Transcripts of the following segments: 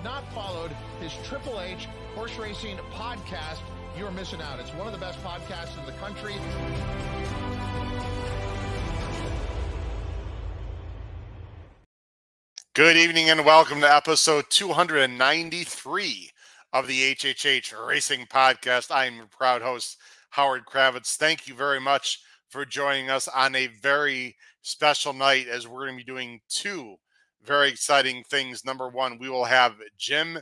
Have not followed his Triple H horse racing podcast, you're missing out. It's one of the best podcasts in the country. Good evening and welcome to episode 293 of the HHH Racing Podcast. I'm your proud host, Howard Kravets. Thank you very much for joining us on a very special night as we're going to be doing two very exciting things. Number one, we will have Jim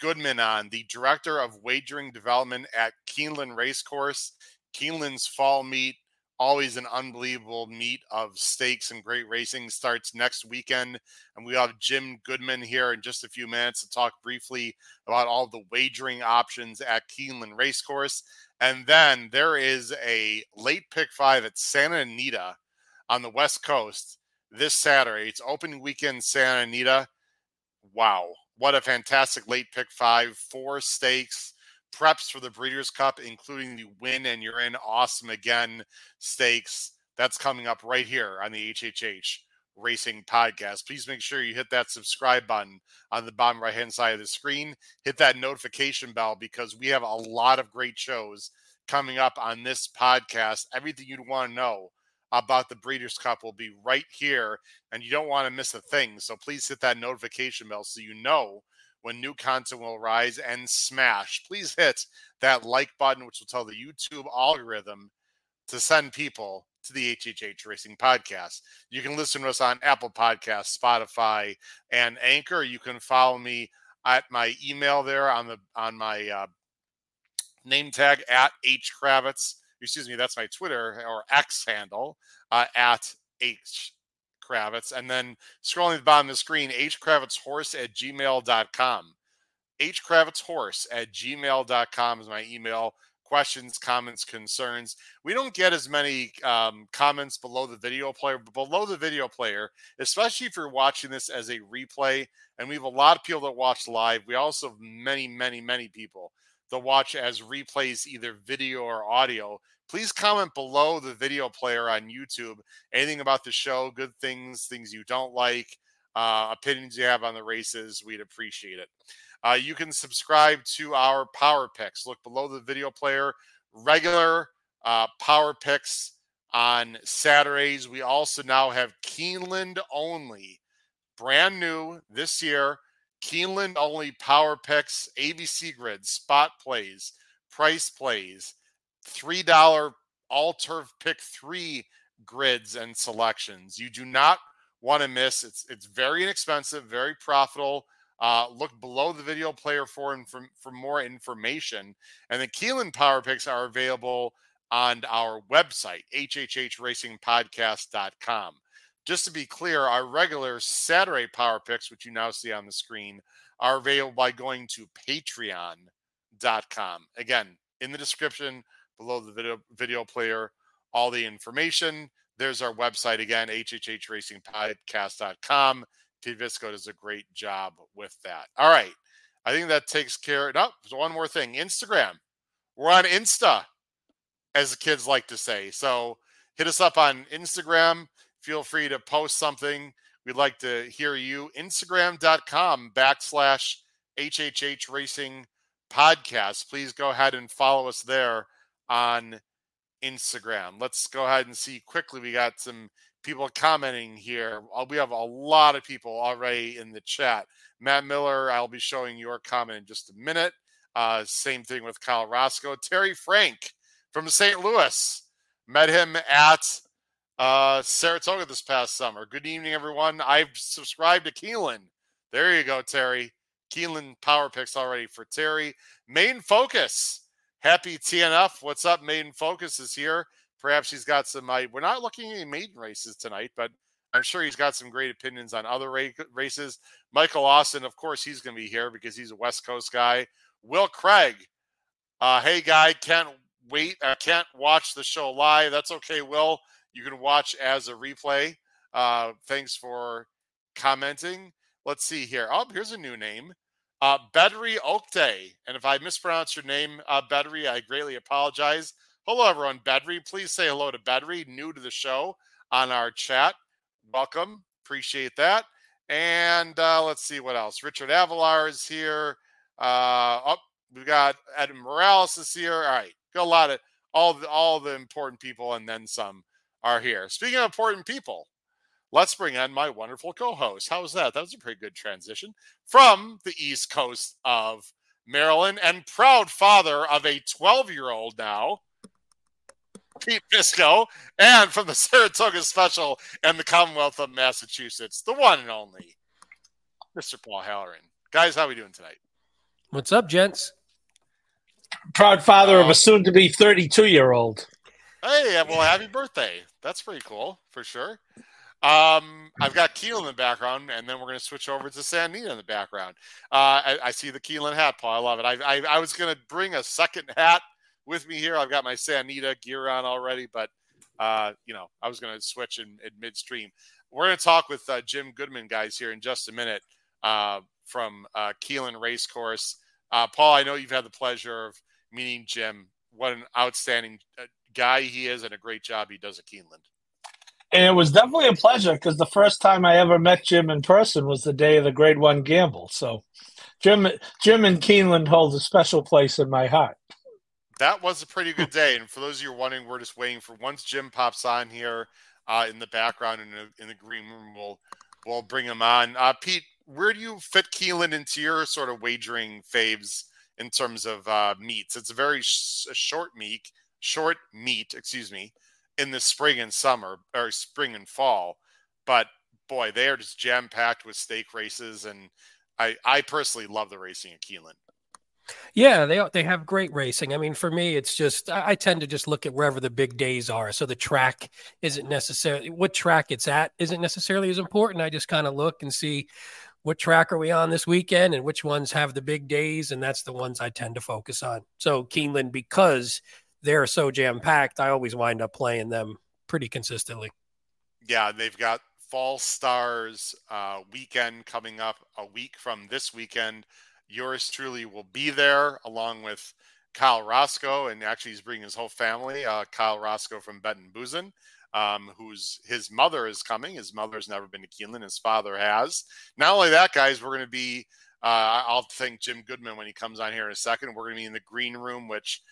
Goodman on, the director of wagering development at Keeneland Racecourse. Keeneland's fall meet, always an unbelievable meet of stakes and great racing, starts next weekend. And we have Jim Goodman here in just a few minutes to talk briefly about all the wagering options at Keeneland Racecourse. And then there is a late pick five at Santa Anita on the West Coast this Saturday. It's opening weekend Santa Anita. Wow. What a fantastic late pick five, four stakes, preps for the Breeders' Cup, including the win and you're in awesome again stakes. That's coming up right here on the HHH Racing Podcast. Please make sure you hit that subscribe button on the bottom right hand side of the screen. Hit that notification bell because we have a lot of great shows coming up on this podcast. Everything you'd want to know about the Breeders' Cup will be right here, and you don't want to miss a thing. So please hit that notification bell so you know when new content will rise and smash. Please hit that like button, which will tell the YouTube algorithm to send people to the HHH Racing Podcast. You can listen to us on Apple Podcasts, Spotify, and Anchor. You can follow me at my email there on the on my uh, name tag at H Kravets excuse me, that's my Twitter or X handle uh, at H Kravets. And then scrolling to the bottom of the screen, hkravetshorse at gmail.com. hkravetshorse at gmail.com is my email. Questions, comments, concerns. We don't get as many um, comments below the video player, but below the video player, especially if you're watching this as a replay, and we have a lot of people that watch live. We also have many, many, many people to watch as replays, either video or audio, please comment below the video player on YouTube. Anything about the show, good things, things you don't like, uh, opinions you have on the races, we'd appreciate it. Uh, you can subscribe to our power picks. Look below the video player, regular uh, power picks on Saturdays. We also now have Keeneland only, brand new this year Keeneland only power picks, ABC grid, spot plays, price plays, $3 all turf pick three grids and selections. You do not want to miss. It's it's very inexpensive, very profitable. Uh, look below the video player for, for for more information. And the Keeneland Power Picks are available on our website, hhhracingpodcast.com. Just to be clear, our regular Saturday power picks, which you now see on the screen, are available by going to patreon.com. Again, in the description below the video video player, all the information. There's our website again, hhhracingpodcast.com. Pete Visco does a great job with that. All right. I think that takes care. No, there's one more thing. Instagram. We're on Insta, as the kids like to say. So hit us up on Instagram feel free to post something. We'd like to hear you. Instagram.com backslash HHH Racing Podcast. Please go ahead and follow us there on Instagram. Let's go ahead and see quickly. We got some people commenting here. Uh, we have a lot of people already in the chat. Matt Miller, I'll be showing your comment in just a minute. Uh, same thing with Kyle Roscoe. Terry Frank from St. Louis. Met him at uh, Saratoga this past summer. Good evening, everyone. I've subscribed to Keeneland. There you go, Terry. Keeneland Power Picks already for Terry. Main Focus. Happy TNF. What's up? Main Focus is here. Perhaps he's got some. Uh, we're not looking at any maiden races tonight, but I'm sure he's got some great opinions on other races. Michael Austin, of course, he's going to be here because he's a West Coast guy. Will Craig. Uh, hey, guy, can't wait. I uh, can't watch the show live. That's okay, Will you can watch as a replay. Uh, thanks for commenting. Let's see here. Oh, here's a new name. Uh, Bedri Oakday. And if I mispronounce your name, uh, I greatly apologize. Hello, everyone. Bedri, please say hello to Bedri, new to the show on our chat. Welcome. Appreciate that. And uh, let's see what else. Richard Avalar is here. Uh, oh, we've got Adam Morales is here. All right, got a lot of all the all the important people and then some are here. Speaking of important people, let's bring on my wonderful co-host. How was that? That was a pretty good transition from the East Coast of Maryland and proud father of a 12-year-old now. Pete Pisco, and from the Saratoga Special and the Commonwealth of Massachusetts, the one and only Mr. Paul Halloran. Guys, how are we doing tonight? What's up, gents? Proud father uh, of a soon to be 32 year old. Hey, well, happy birthday. That's pretty cool for sure. Um, I've got Keeneland in the background, and then we're going to switch over to Santa Anita in the background. Uh, I, I, see the Keeneland hat, Paul. I love it. I, I, I was going to bring a second hat with me here. I've got my Santa Anita gear on already, but uh, you know, I was going to switch in, in, midstream. We're going to talk with uh, Jim Goodman, guys, here in just a minute uh, from uh, Keeneland Racecourse. Uh, Paul, I know you've had the pleasure of meeting Jim. What an outstanding guy he is, and a great job he does at Keeneland. And it was definitely a pleasure because the first time I ever met Jim in person was the day of the Grade One Gamble. So, Jim, Jim and Keeneland hold a special place in my heart. That was a pretty good day. And for those of you wondering, we're just waiting for once Jim pops on here uh, in the background in the, in the green room, we'll we'll bring him on. Uh, Pete, where do you fit Keeneland into your sort of wagering faves in terms of uh, meets? It's a very sh- a short meet, short meet, excuse me, in the spring and summer or spring and fall. But boy, they are just jam packed with stake races, and I I personally love the racing at Keeneland. Yeah, they they have great racing. I mean, for me, it's just I, tend to just look at wherever the big days are. So the track isn't necessarily what track it's at isn't necessarily as important. I just kind of look and see what track are we on this weekend and which ones have the big days, and that's the ones I tend to focus on. So Keeneland, because they're so jam packed, I always wind up playing them pretty consistently. Yeah, they've got Fall Stars uh, weekend coming up a week from this weekend. Yours truly will be there along with Kyle Roscoe, and actually he's bringing his whole family. Uh, Kyle Roscoe from Benton Boozen, um, whose his mother is coming. His mother's never been to Keeneland. His father has. Not only that, guys, we're going to be. Uh, I'll thank Jim Goodman when he comes on here in a second. We're going to be in the green room, which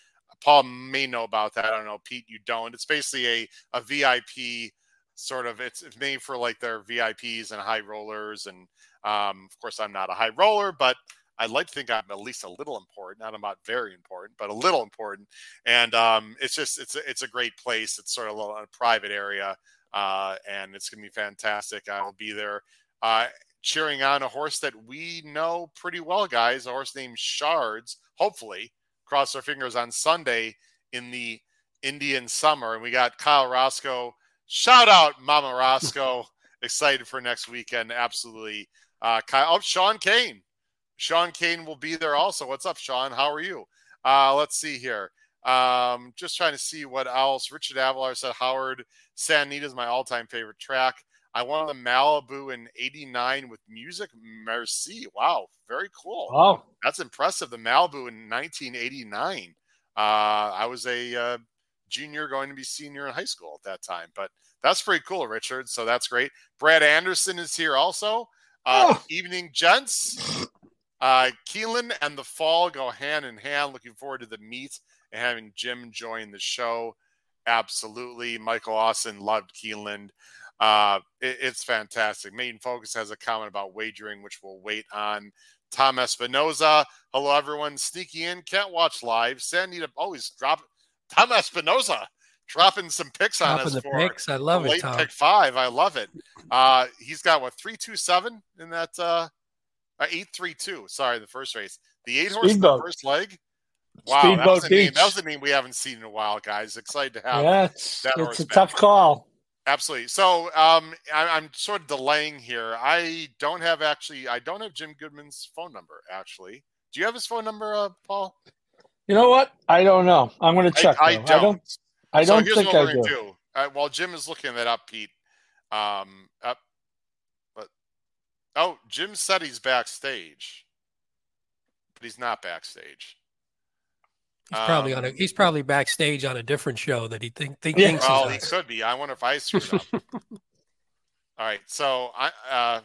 Paul may know about that. I don't know, Pete, you don't. It's basically a, a VIP sort of, it's, made for like their VIPs and high rollers. And um, of course, I'm not a high roller, but I'd like to think I'm at least a little important. Not about very important, but a little important. And um, it's just, it's a, it's a great place. It's sort of a, little, a private area. Uh, and it's to be fantastic. I'll be there uh, cheering on a horse that we know pretty well, guys. A horse named Shards, hopefully cross our fingers on Sunday in the Indian summer. And we got Kyle Roscoe. Shout out, Mama Roscoe. Excited for next weekend. Absolutely. Uh, Kyle, oh, Sean Kane. Sean Kane will be there also. What's up, Sean? How are you? Uh, let's see here. Um, just trying to see what else. Richard Avalar said Howard Santa Anita is my all-time favorite track. I won the Malibu in '89 with Music Merci. Wow, very cool. Wow, that's impressive. The Malibu in 1989. Uh, I was a uh, junior, going to be senior in high school at that time, but that's pretty cool, Richard. So that's great. Brad Anderson is here also. Uh, oh. Evening, gents. Uh, Keeneland and the fall go hand in hand. Looking forward to the meet and having Jim join the show. Absolutely. Michael Austin loved Keeneland. Uh, it, it's fantastic. Main Focus has a comment about wagering, which we'll wait on. Tom Espinoza, hello everyone. Sneaky in, can't watch live. Sandy always drop. Tom Espinoza dropping some picks on us the for picks. I love late it. Tom. pick five. I love it. Uh, he's got what three two seven in that uh, uh eight three two. Sorry, the first race. The eight horse the first leg. Wow, that was, name, that was, a name we haven't seen in a while, guys. Excited to have. Yeah, it's, it's a tough call. Absolutely. So um, I, am sort of delaying here. I don't have actually. I don't have Jim Goodman's phone number. Actually, do you have his phone number, uh, Paul? You know what? I don't know. I'm going to check. I, I, don't. I don't. I don't so think I do. do. Uh, while Jim is looking that up, Pete. Um, up. But oh, Jim said he's backstage, but he's not backstage. He's probably um, on a. He's probably backstage on a different show that he think, think yeah. thinks. Well, he could be. I wonder if I screwed up. All right, so I uh,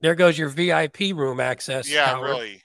There goes your VIP room access. Yeah, Howard. really.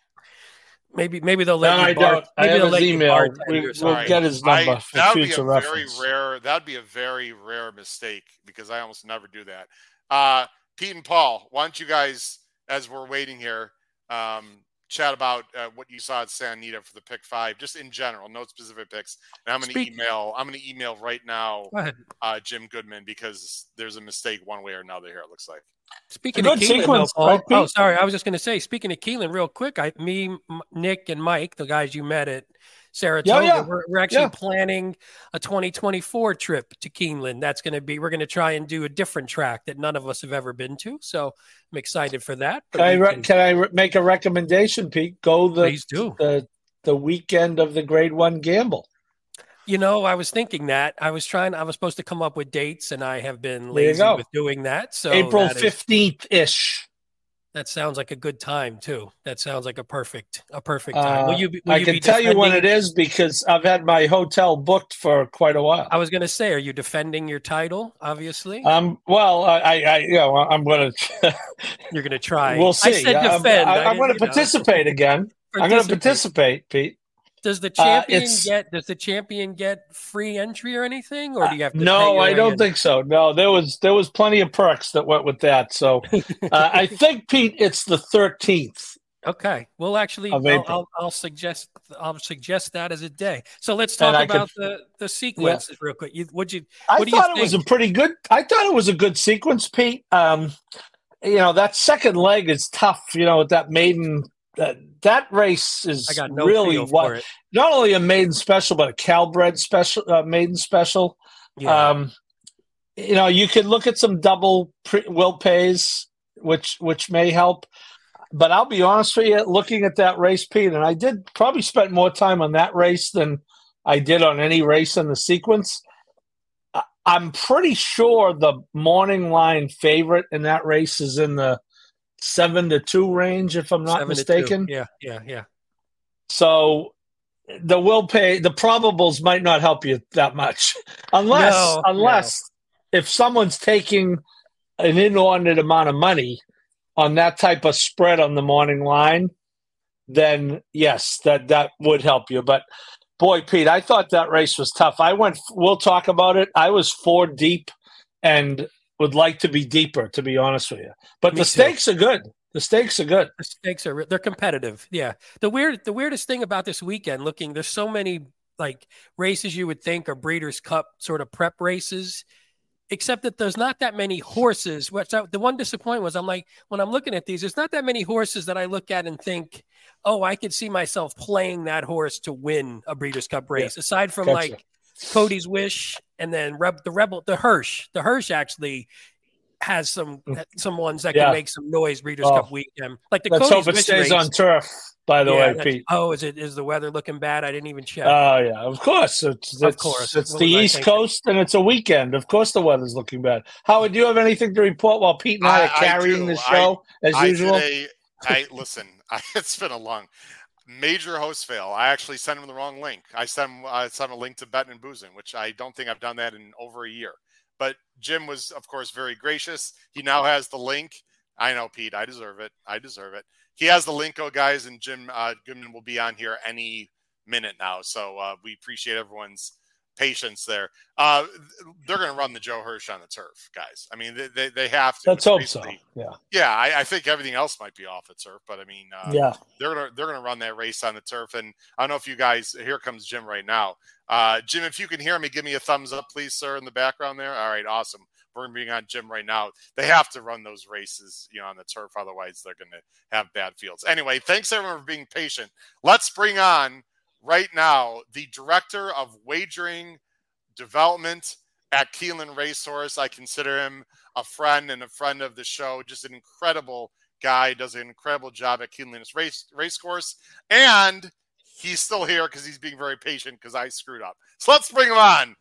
Maybe maybe they'll let No, you I bar- don't. I maybe have they'll his let you email. We, we'll something. get his number I, for that would be a reference. very rare. That would be a very rare mistake because I almost never do that. Uh, Pete and Paul, why don't you guys, as we're waiting here, um, chat about uh, what you saw at Santa Anita for the pick five, just in general, no specific picks. And I'm going to Speak- email. I'm going to email right now, Go uh, Jim Goodman, because there's a mistake one way or another here. It looks like. Speaking A of Keeneland, though, sequence, Paul- right, oh, Pete? sorry, I was just going to say. Speaking of Keeneland, real quick, I, me, M- Nick, and Mike, the guys you met at Saratoga, yeah. we're, we're actually Yeah. planning a 2024 trip to Keeneland. That's going to be. We're going to try and do a different track that none of us have ever been to. So I'm excited for that. Can I, re- can- can I re- make a recommendation, Pete? Go the please do. the the weekend of the Grade One Gamble. You know, I was thinking that I was trying. I was supposed to come up with dates, and I have been lazy with doing that. So April fifteenth ish. That sounds like a good time too. That sounds like a perfect, a perfect time. will Uh, you? Be, will I you can tell you when it is because I've had my hotel booked for quite a while. I was going to say, are you defending your title? Obviously, Um, well, I, I, you know, I'm going to. you're going to try. we'll see. I said I'm- defend. I, I am going to you know. participate again. I'm going to participate, Pete. Does the Uh, champion it's- get? Does the champion get free entry or anything, or do you have to? No, I don't in? think so. No, there was there was plenty of perks that went with that. So uh, I think Pete, it's the 13th. Okay, well, actually, I'll, I'll, I'll suggest I'll suggest that as a day. So let's talk I could- about the the sequences real quick. You, would you? I do you thought it was a pretty good. I thought it was a good sequence, Pete. Um, you know that second leg is tough. You know with that maiden. That that race is no really what not only a maiden special but a Calbred special uh, maiden special. Yeah. Um, you know, you could look at some double pre- will pays, which which may help. But I'll be honest with you, looking at that race, Pete, and I did probably spend more time on that race than I did on any race in the sequence. I'm pretty sure the morning line favorite in that race is in the seven to two range, if I'm not Seven mistaken. Yeah, yeah, yeah. So the will pay the probables might not help you that much. Unless No, unless if someone's taking an inordinate amount of money on that type of spread on the morning line then yes that that would help you. But boy pete i thought that race was tough. I went we'll talk about it. I was four deep and would like to be deeper to be honest with you but Me the too. stakes are good the stakes are good The stakes are they're competitive. Yeah. The weird the weirdest thing about this weekend, looking there's so many like races you would think are Breeders' Cup sort of prep races, except that there's not that many horses. Which I, the one disappointment was I'm like when I'm looking at these, there's not that many horses that I look at and think, oh, I could see myself playing that horse to win a Breeders' Cup race. Aside from Gotcha. like Cody's Wish and then Reb, the Rebel, the Hirsch. The Hirsch actually has some mm. uh, some ones that Yeah. can make some noise Breeders' Oh. Cup weekend. Like the let's Cody's hope it Wish stays race. on turf by the Yeah, way pete Oh, is it is the weather looking bad? I didn't even check. Oh yeah, of course. It's, Of course. It's What the East? Coast, and it's a weekend. Of course, the weather's looking bad. Howard, do you have anything to report while Pete and I, I- are carrying do. the show as I usual? did a, I listen. I, it's been a long, major host fail. I actually sent him the wrong link. I sent him, I sent him a link to betting and boozing, which I don't think I've done that in over a year. But Jim was, of course, very gracious. He now has the link. I know, Pete. I deserve it. I deserve it. He has the link, oh guys, and Jim uh, Goodman will be on here any minute now. So uh, we appreciate everyone's patience there. Uh, they're going to run the Joe Hirsch on the turf, guys. I mean, they, they, they have to. Let's hope so. Yeah, yeah, I, I think everything else might be off the turf, but I mean, uh, yeah. they're gonna they're gonna run that race on the turf. And I don't know if you guys. Here comes Jim right now. Uh, Jim, if you can hear me, give me a thumbs up, please, sir, in the background there. All right, awesome. We're gonna on Jim right now. They have to run those races, you know, on the turf, otherwise they're gonna have bad fields. Anyway, thanks everyone for being patient. Let's bring on right now the director of wagering development at Keeneland Racecourse. I consider him a friend and a friend of the show. Just an incredible guy. Does an incredible job at Keeneland's race racecourse, and he's still here because he's being very patient because I screwed up. So let's bring him on.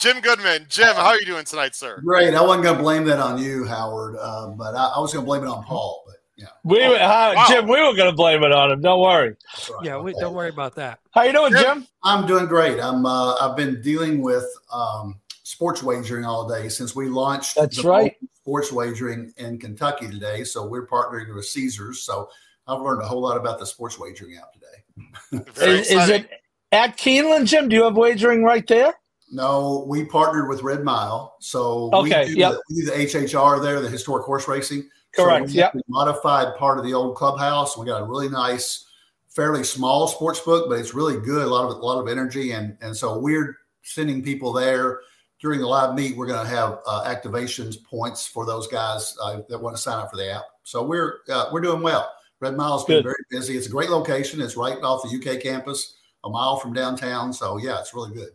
Jim Goodman. Jim, how are you doing tonight, sir? Great. I wasn't going to blame that on you, Howard, uh, but I, I was going to blame it on Paul. But yeah, We, were- uh, wow. Jim, we were going to blame it on him. Don't worry. right. yeah, we, don't worry about that. How you doing, Jim. Jim? I'm doing great. I'm. Uh, I've been dealing with um, sports wagering all day since we launched. That's the right. Sports wagering in Kentucky today. So we're partnering with Caesars. So I've learned a whole lot about the sports wagering app today. is, is, it at Keeneland, Jim? Do you have wagering right there? No, we partnered with Red Mile. So okay, we, do yep. the, we do the HHR there, the historic horse racing. Correct. So yep. Modified part of the old clubhouse. We got a really nice, fairly small sports book, but it's really good. A lot of a lot of energy, and and so we're sending people there during the live meet. We're going to have uh, activations points for those guys uh, that want to sign up for the app. So we're uh, we're doing well. Red Mile's been very busy. It's a great location. It's right off the UK campus, a mile from downtown. So yeah, it's really good.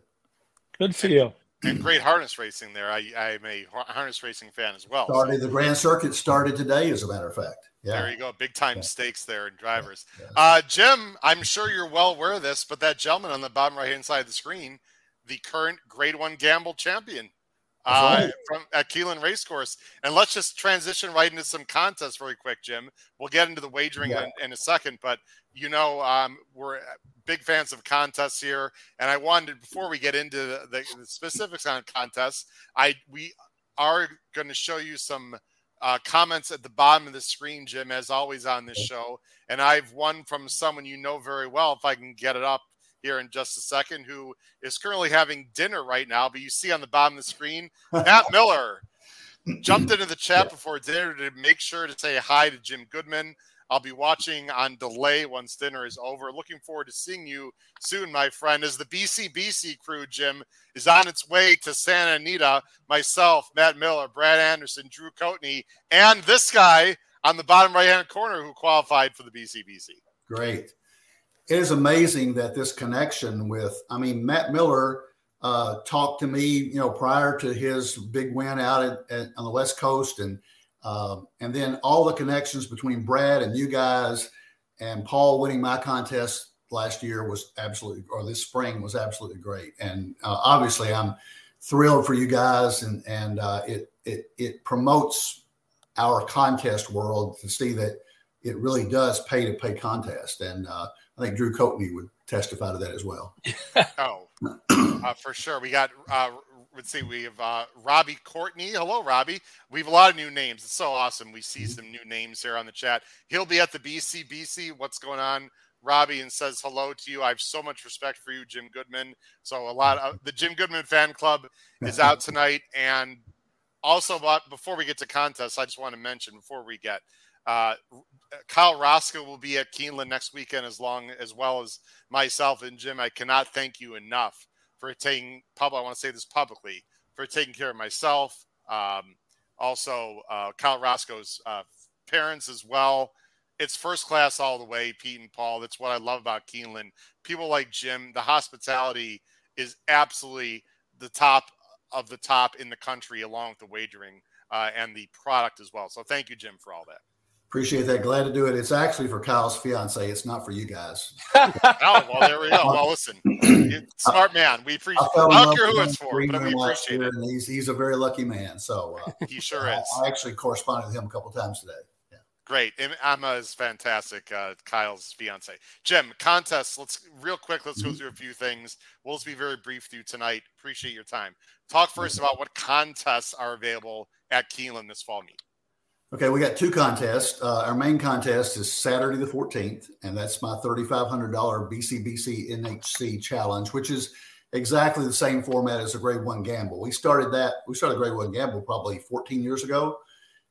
Good for you and great harness racing there. I, I'm a harness racing fan as well. Started so. the Grand Circuit started today, as a matter of fact. Yeah. There you go, big time yeah. stakes there in drivers. Yeah. Uh, Jim, I'm sure you're well aware of this, but that gentleman on the bottom right hand side of the screen, the current Grade One Gamble champion uh, from at Keeneland Racecourse. And let's just transition right into some contests very quick, Jim. We'll get into the wagering in, in, a second, but you know, um, we're big fans of contests here, and I wanted before we get into the, the, the specifics on contests, I we are going to show you some uh, comments at the bottom of the screen, Jim, as always on this show, and I've one from someone you know very well. If I can get it up here in just a second, who is currently having dinner right now, but you see on the bottom of the screen, Matt Miller jumped into the chat before dinner to make sure to say hi to Jim Goodman. I'll be watching on delay once dinner is over. Looking forward to seeing you soon, my friend. As the BCBC crew, Jim, is on its way to Santa Anita, myself, Matt Miller, Brad Anderson, Drew Coatney, and this guy on the bottom right hand corner who qualified for the BCBC. Great. It is amazing that this connection with, I mean, Matt Miller uh, talked to me, you know, prior to his big win out at, at, on the West Coast and um, and then all the connections between Brad and you guys and Paul winning my contest last year was absolutely, or this spring was absolutely great. And uh, obviously, I'm thrilled for you guys, and and uh, it it it promotes our contest world to see that it really does pay to pay contest. And uh, I think Drew Coatney would testify to that as well. oh, uh, for sure. We got uh, let's see, we have uh, Robbie Courtney. Hello, Robbie. We have a lot of new names. It's so awesome. We see some new names here on the chat. He'll be at the BCBC. What's going on? Robbie and says hello to you. I have so much respect for you, Jim Goodman. So a lot of the Jim Goodman fan club is out tonight. And also, but before we get to contests, I just want to mention before we get uh, Kyle Roscoe will be at Keeneland next weekend as long as well as myself and Jim. I cannot thank you enough for taking public. I want to say this publicly for taking care of myself. Um, also, uh, Kyle Roscoe's uh, parents as well. It's first class all the way, Pete and Paul. That's what I love about Keeneland. People like Jim, the hospitality is absolutely the top of the top in the country, along with the wagering uh, and the product as well. So, thank you, Jim, for all that. Appreciate that. Glad to do it. It's actually for Kyle's fiance. It's not for you guys. oh well, there we go. Well, listen, smart man. We appreciate. I, I don't care who it's for, but we appreciate it. He's he's a very lucky man. So uh, he sure is. I, actually corresponded with him a couple times today. Yeah. Great. Emma is fantastic. Uh, Kyle's fiance. Jim, contests. Let's real quick. Let's mm-hmm. go through a few things. We'll just be very brief through tonight. Appreciate your time. Talk 1st mm-hmm. about what contests are available at Keeneland this fall meet. Okay, we got two contests. Uh, our main contest is Saturday the 14th, and that's my $3,500 BCBC NHC challenge, which is exactly the same format as a grade one gamble. We started that, we started grade one gamble probably 14 years ago.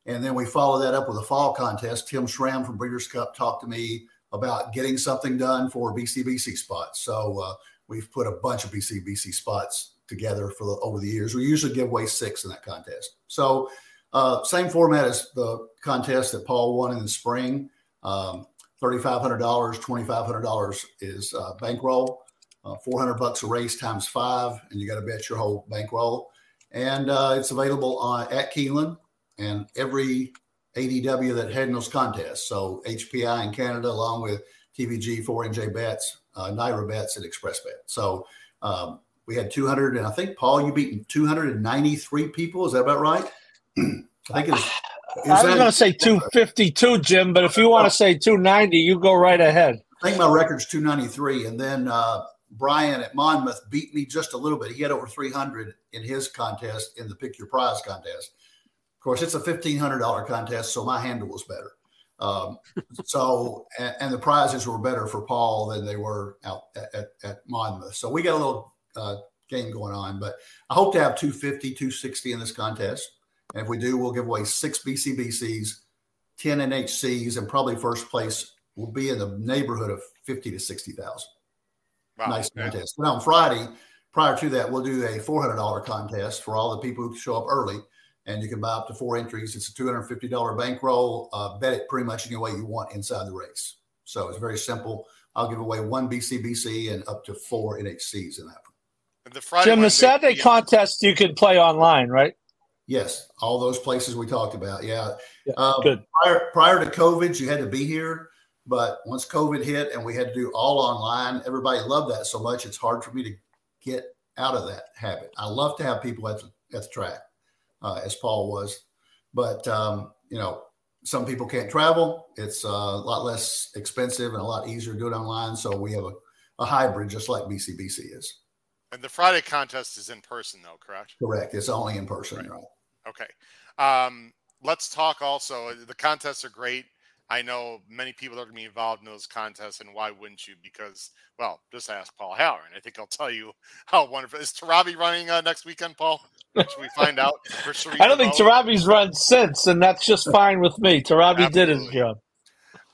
And then we followed that up with a fall contest. Tim Schramm from Breeders' Cup talked to me about getting something done for BCBC spots. So uh, we've put a bunch of BCBC spots together for the, over the years. We usually give away six in that contest. So uh, same format as the contest that Paul won in the spring. Um, $3,500, $2,500 is uh, bankroll. Uh, 400 bucks a race times five, and you got to bet your whole bankroll. And uh, it's available on, at Keeneland and every ADW that had those contests. So HPI in Canada, along with TVG, 4NJ bets, uh, NYRA bets, and Express Bet. So um, we had 200, and I think Paul, you beat 293 people. Is that about right? I think it's. I was going to say 252, Jim, but if you want to say 290, you go right ahead. I think my record's 293. And then uh, Brian at Monmouth beat me just a little bit. He had over 300 in his contest, in the Pick Your Prize contest. Of course, it's a fifteen hundred dollar contest, so my handle was better. Um, so, and, and, the prizes were better for Paul than they were out at, at, at Monmouth. So we got a little uh, game going on, but I hope to have 250, 260 in this contest. And if we do, we'll give away six BCBCs, 10 NHCs, and probably first place will be in the neighborhood of 50 to 60,000. Wow, nice yeah. contest. But on Friday, prior to that, we'll do a $400 contest for all the people who show up early and you can buy up to four entries. It's a $250 bankroll. Uh, bet it pretty much any way you want inside the race. So it's very simple. I'll give away one BCBC and up to four NHCs in that one. The Friday Jim, the Saturday contest you can play online, right? Yes, all those places we talked about. Yeah. yeah um, good. Prior, prior to COVID, you had to be here. But once COVID hit and we had to do all online, everybody loved that so much. It's hard for me to get out of that habit. I love to have people at the, at the track uh, as Paul was. But, um, you know, some people can't travel. It's uh, a lot less expensive and a lot easier to do it online. So we have a, a hybrid, just like BCBC is. And the Friday contest is in person, though, correct? Correct. It's only in person, right? right? Okay. Um, let's talk also. The contests are great. I know many people are going to be involved in those contests, and why wouldn't you? Because, well, just ask Paul Halloran. I think he'll tell you how wonderful. Is Tarabi running uh, next weekend, Paul? Should we find out? For I don't think Tarabi's run since, and that's just fine with me. Tarabi did his job.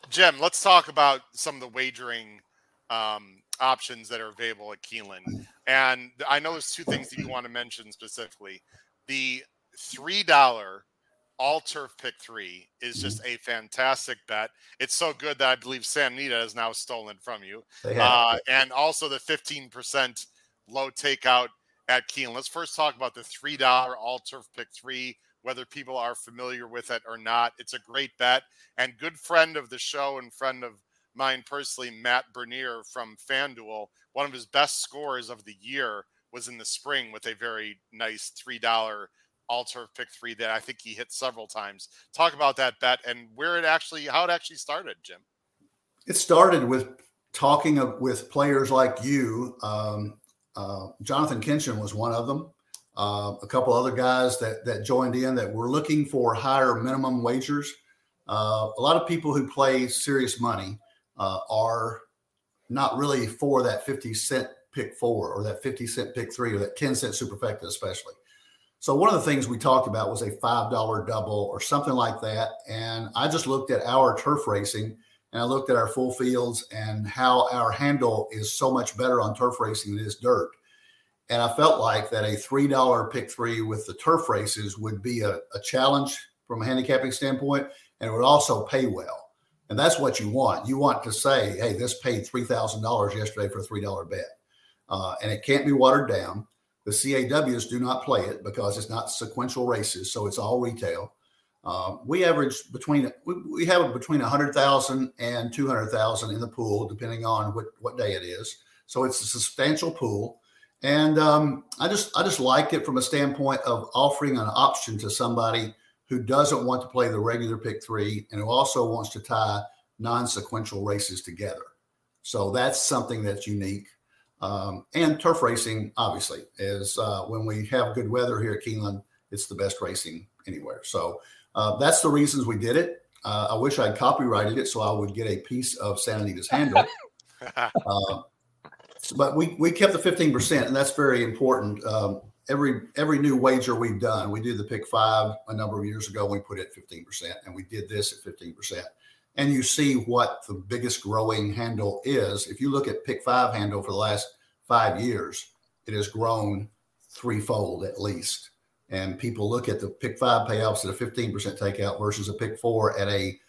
Jim, let's talk about some of the wagering um, options that are available at Keeneland. And I know there's two things that you want to mention specifically. The $3 all turf pick three is just a fantastic bet. It's so good that I believe Santa Anita has now stolen from you. Uh, and also the 15% low takeout at Keen. Let's first talk about the $3 all turf pick three, whether people are familiar with it or not. It's a great bet. And good friend of the show and friend of mine personally, Matt Bernier from FanDuel, one of his best scores of the year was in the spring with a very nice $3 all turf pick three that I think he hit several times. Talk about that bet and where it actually, how it actually started, Jim. It started with talking of, with players like you. Um, uh, Jonathan Kinchen was one of them. Uh, a couple other guys that that joined in that were looking for higher minimum wagers. Uh, a lot of people who play serious money uh, are not really for that 50 cent pick four or that 50 cent pick three or that 10 cent superfecta, especially. So one of the things we talked about was a five dollar double or something like that. And I just looked at our turf racing and I looked at our full fields and how our handle is so much better on turf racing than it is dirt. And I felt like that a three dollar pick three with the turf races would be a, a challenge from a handicapping standpoint, and it would also pay well. And that's what you want. You want to say, "Hey, this paid three thousand dollars yesterday for a three dollar bet," uh, and it can't be watered down. The CAWs do not play it because it's not sequential races, so it's all retail. Uh, we average between we, we have between 100,000 and 200,000 in the pool, depending on what, what day it is. So it's a substantial pool, and um, I just I just like it from a standpoint of offering an option to somebody who doesn't want to play the regular pick three and who also wants to tie non-sequential races together. So that's something that's unique. Um, and turf racing, obviously, is uh, when we have good weather here at Keeneland, it's the best racing anywhere. So uh, that's the reasons we did it. Uh, I wish I'd copyrighted it so I would get a piece of Santa Anita's handle. Uh, but we, we kept the 15%, and that's very important. Um, every every new wager we've done, we did the pick five a number of years ago. We put it 15%, and we did this at 15% and you see what the biggest growing handle is. If you look at pick five handle for the last five years, it has grown threefold at least. And people look at the pick five payoffs at a 15% takeout versus a pick four at a,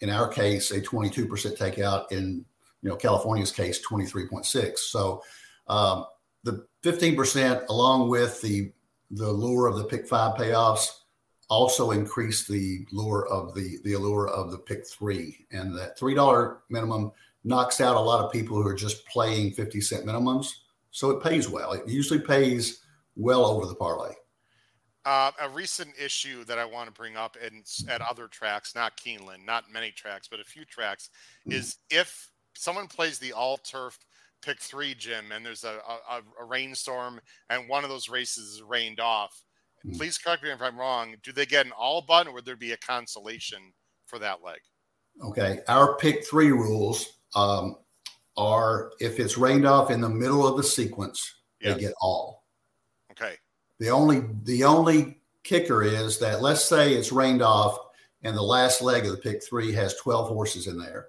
in our case, a 22% takeout. In you know California's case, 23.6. So um, the 15% along with the the lure of the pick five payoffs also increase the lure of the the allure of the pick three, and that three dollar minimum knocks out a lot of people who are just playing fifty cent minimums. So it pays well. It usually pays well over the parlay. Uh, a recent issue that I want to bring up and at other tracks, not Keeneland, not many tracks, but a few tracks, mm-hmm. is if someone plays the all turf pick three, Jim, and there's a, a, a rainstorm and one of those races is rained off, mm-hmm. please correct me if I'm wrong. Do they get an all button or would there be a consolation for that leg? Okay. Our pick three rules um, are if it's rained off in the middle of the sequence, yes. they get all. Okay. The only the only kicker is that let's say it's rained off and the last leg of the pick three has 12 horses in there.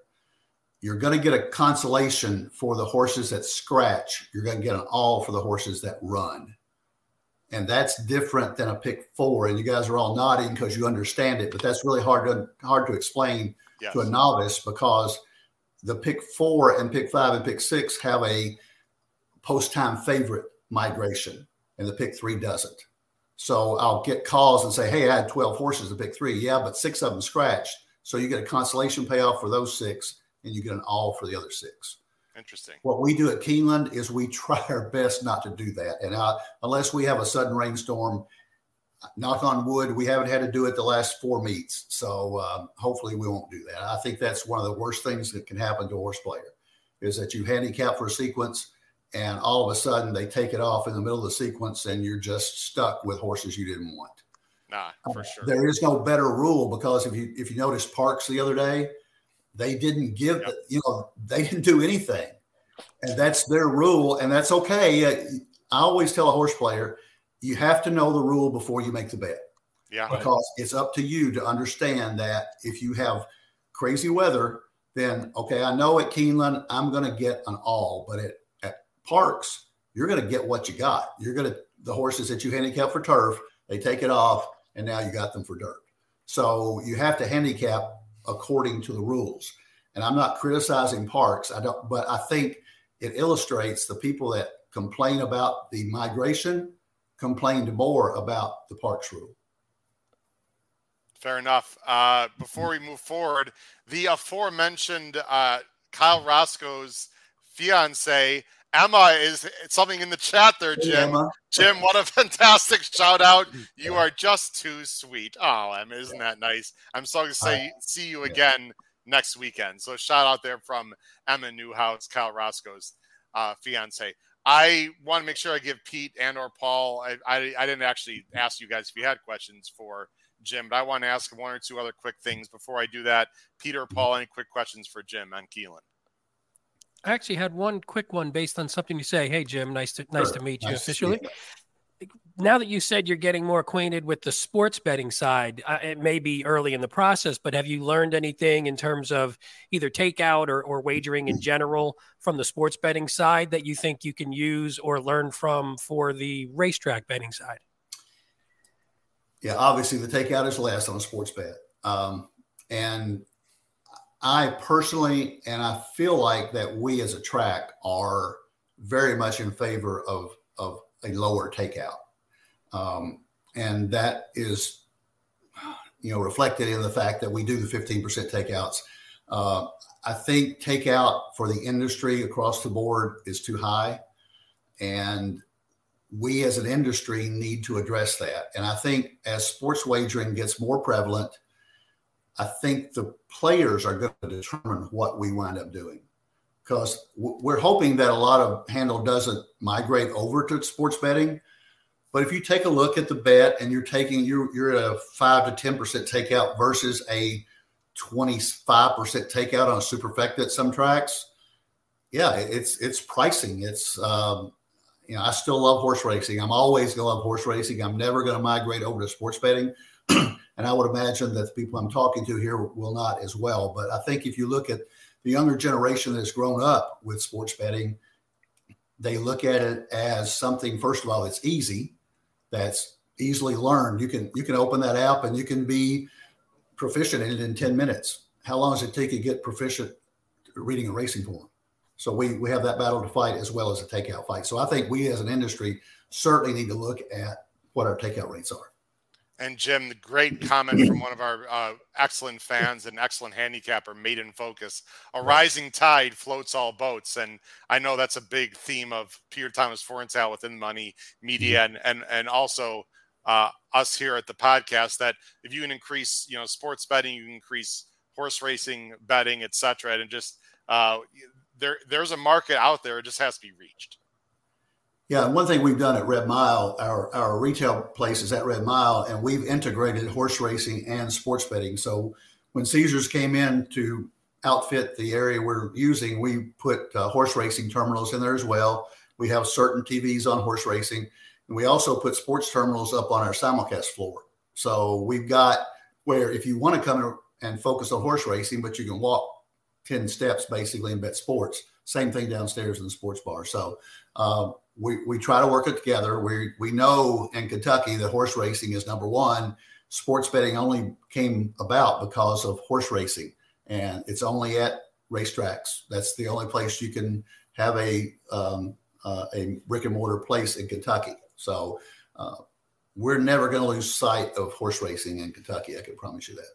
You're going to get a consolation for the horses that scratch. You're going to get an all for the horses that run. And that's different than a pick four. And you guys are all nodding because you understand it, but that's really hard to hard to explain yes. to a novice because the pick four and pick five and pick six have a post time favorite migration, and the pick three doesn't. So I'll get calls and say, Hey, I had 12 horses to pick three. Yeah, but six of them scratched. So you get a consolation payoff for those six, and you get an all for the other six. Interesting. What we do at Keeneland is we try our best not to do that. And uh, unless we have a sudden rainstorm, knock on wood, we haven't had to do it the last four meets. So um, hopefully we won't do that. I think that's one of the worst things that can happen to a horse player is that you handicap for a sequence and all of a sudden they take it off in the middle of the sequence and you're just stuck with horses you didn't want. Nah, for sure. there is no better rule because if you if you notice Parx the other day, they didn't give yep. you know they didn't do anything, and that's their rule, and that's okay. Uh, I always tell a horse player, you have to know the rule before you make the bet. Yeah. Because it's up to you to understand that if you have crazy weather, then okay, I know at Keeneland I'm going to get an all, but at, at Parx you're going to get what you got. You're going to the horses that you handicap for turf, they take it off, and now you got them for dirt. So you have to handicap according to the rules. And I'm not criticizing Parx. I don't, but I think it illustrates the people that complain about the migration complained more about the Parx rule. Fair enough. Uh, before we move forward, the aforementioned uh, Kyle Roscoe's fiance Emma is something in the chat there, Jim. Hey, Jim, what a fantastic shout out. You are just too sweet. Oh, Emma, isn't that nice? I'm so excited to see you again next weekend. So shout out there from Emma Newhouse, Kyle Roscoe's uh, fiance. I want to make sure I give Pete and or Paul. I, I, I didn't actually ask you guys if you had questions for Jim, but I want to ask one or two other quick things before I do that. Peter, or Paul, any quick questions for Jim on Keeneland? I actually had one quick one based on something you say. Hey, Jim, nice to nice to meet you nice officially now that you said you're getting more acquainted with the sports betting side, uh, it may be early in the process, but have you learned anything in terms of either takeout or, or wagering in general from the sports betting side that you think you can use or learn from for the racetrack betting side? Yeah, obviously the takeout is less on a sports bet. Um, and I personally, and I feel like that we as a track are very much in favor of, of a lower takeout. Um, and that is, you know, reflected in the fact that we do the 15% takeouts. Uh, I think takeout for the industry across the board is too high. And we as an industry need to address that. And I think as sports wagering gets more prevalent, I think the players are going to determine what we wind up doing because we're hoping that a lot of handle doesn't migrate over to sports betting. But if you take a look at the bet and you're taking you're you're at a five to ten percent takeout versus a twenty five percent takeout on a superfecta at some tracks, yeah, it's it's pricing. It's um, you know I still love horse racing. I'm always going to love horse racing. I'm never going to migrate over to sports betting, and I would imagine that the people I'm talking to here will not as well. But I think if you look at the younger generation that has grown up with sports betting, they look at it as something. First of all, it's easy. That's easily learned. You can you can open that app and you can be proficient in it in ten minutes. How long does it take you to get proficient reading a racing form? So we we have that battle to fight as well as a takeout fight. So I think we as an industry certainly need to look at what our takeout rates are. And Jim, the great comment from one of our uh, excellent fans and excellent handicapper, Maiden Focus. A rising tide floats all boats, and I know that's a big theme of Peter Thomas Fornatale with Winning Media, and and and also uh, us here at the podcast. That if you can increase, you know, sports betting, you can increase horse racing betting, etc., and just uh, there there's a market out there. It just has to be reached. Yeah, one thing we've done at Red Mile, our, our retail place is at Red Mile, and we've integrated horse racing and sports betting. So when Caesars came in to outfit the area we're using, we put uh, horse racing terminals in there as well. We have certain TVs on horse racing, and we also put sports terminals up on our simulcast floor. So we've got where if you want to come and focus on horse racing, but you can walk 10 steps basically and bet sports. Same thing downstairs in the sports bar. So uh, we, we try to work it together. We, we know in Kentucky that horse racing is number one. Sports betting only came about because of horse racing, and it's only at racetracks. That's the only place you can have a um, uh, a brick and mortar place in Kentucky. So uh, we're never going to lose sight of horse racing in Kentucky. I can promise you that.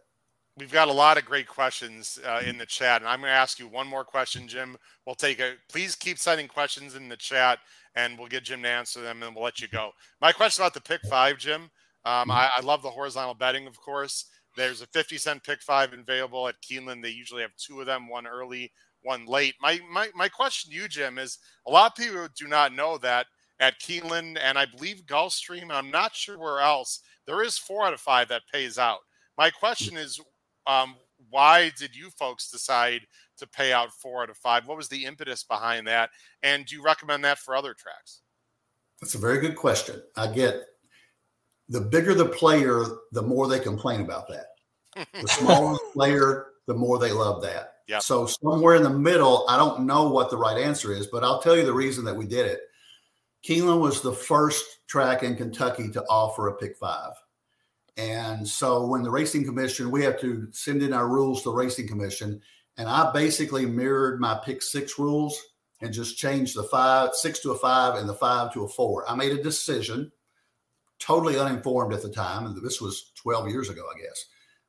We've got a lot of great questions uh, in the chat, and I'm going to ask you one more question, Jim. We'll take a. Please keep sending questions in the chat, and we'll get Jim to answer them, and we'll let you go. My question about the pick five, Jim. Um, I, I, love the horizontal betting, of course. There's a 50 cent pick five available at Keeneland. They usually have two of them, one early, one late. My my my question to you, Jim, is a lot of people do not know that at Keeneland and I believe Gulfstream, I'm not sure where else, there is four out of five that pays out. My question is um, why did you folks decide to pay out four out of five? What was the impetus behind that? And do you recommend that for other tracks? That's a very good question. I get the bigger the player, the more they complain about that. The smaller the player, the more they love that. Yep. So somewhere in the middle, I don't know what the right answer is, but I'll tell you the reason that we did it. Keeneland was the first track in Kentucky to offer a pick five. And so when the racing commission, we have to send in our rules to the racing commission. And I basically mirrored my pick six rules and just changed the five, six to a five and the five to a four. I made a decision, totally uninformed at the time. And this was 12 years ago, I guess,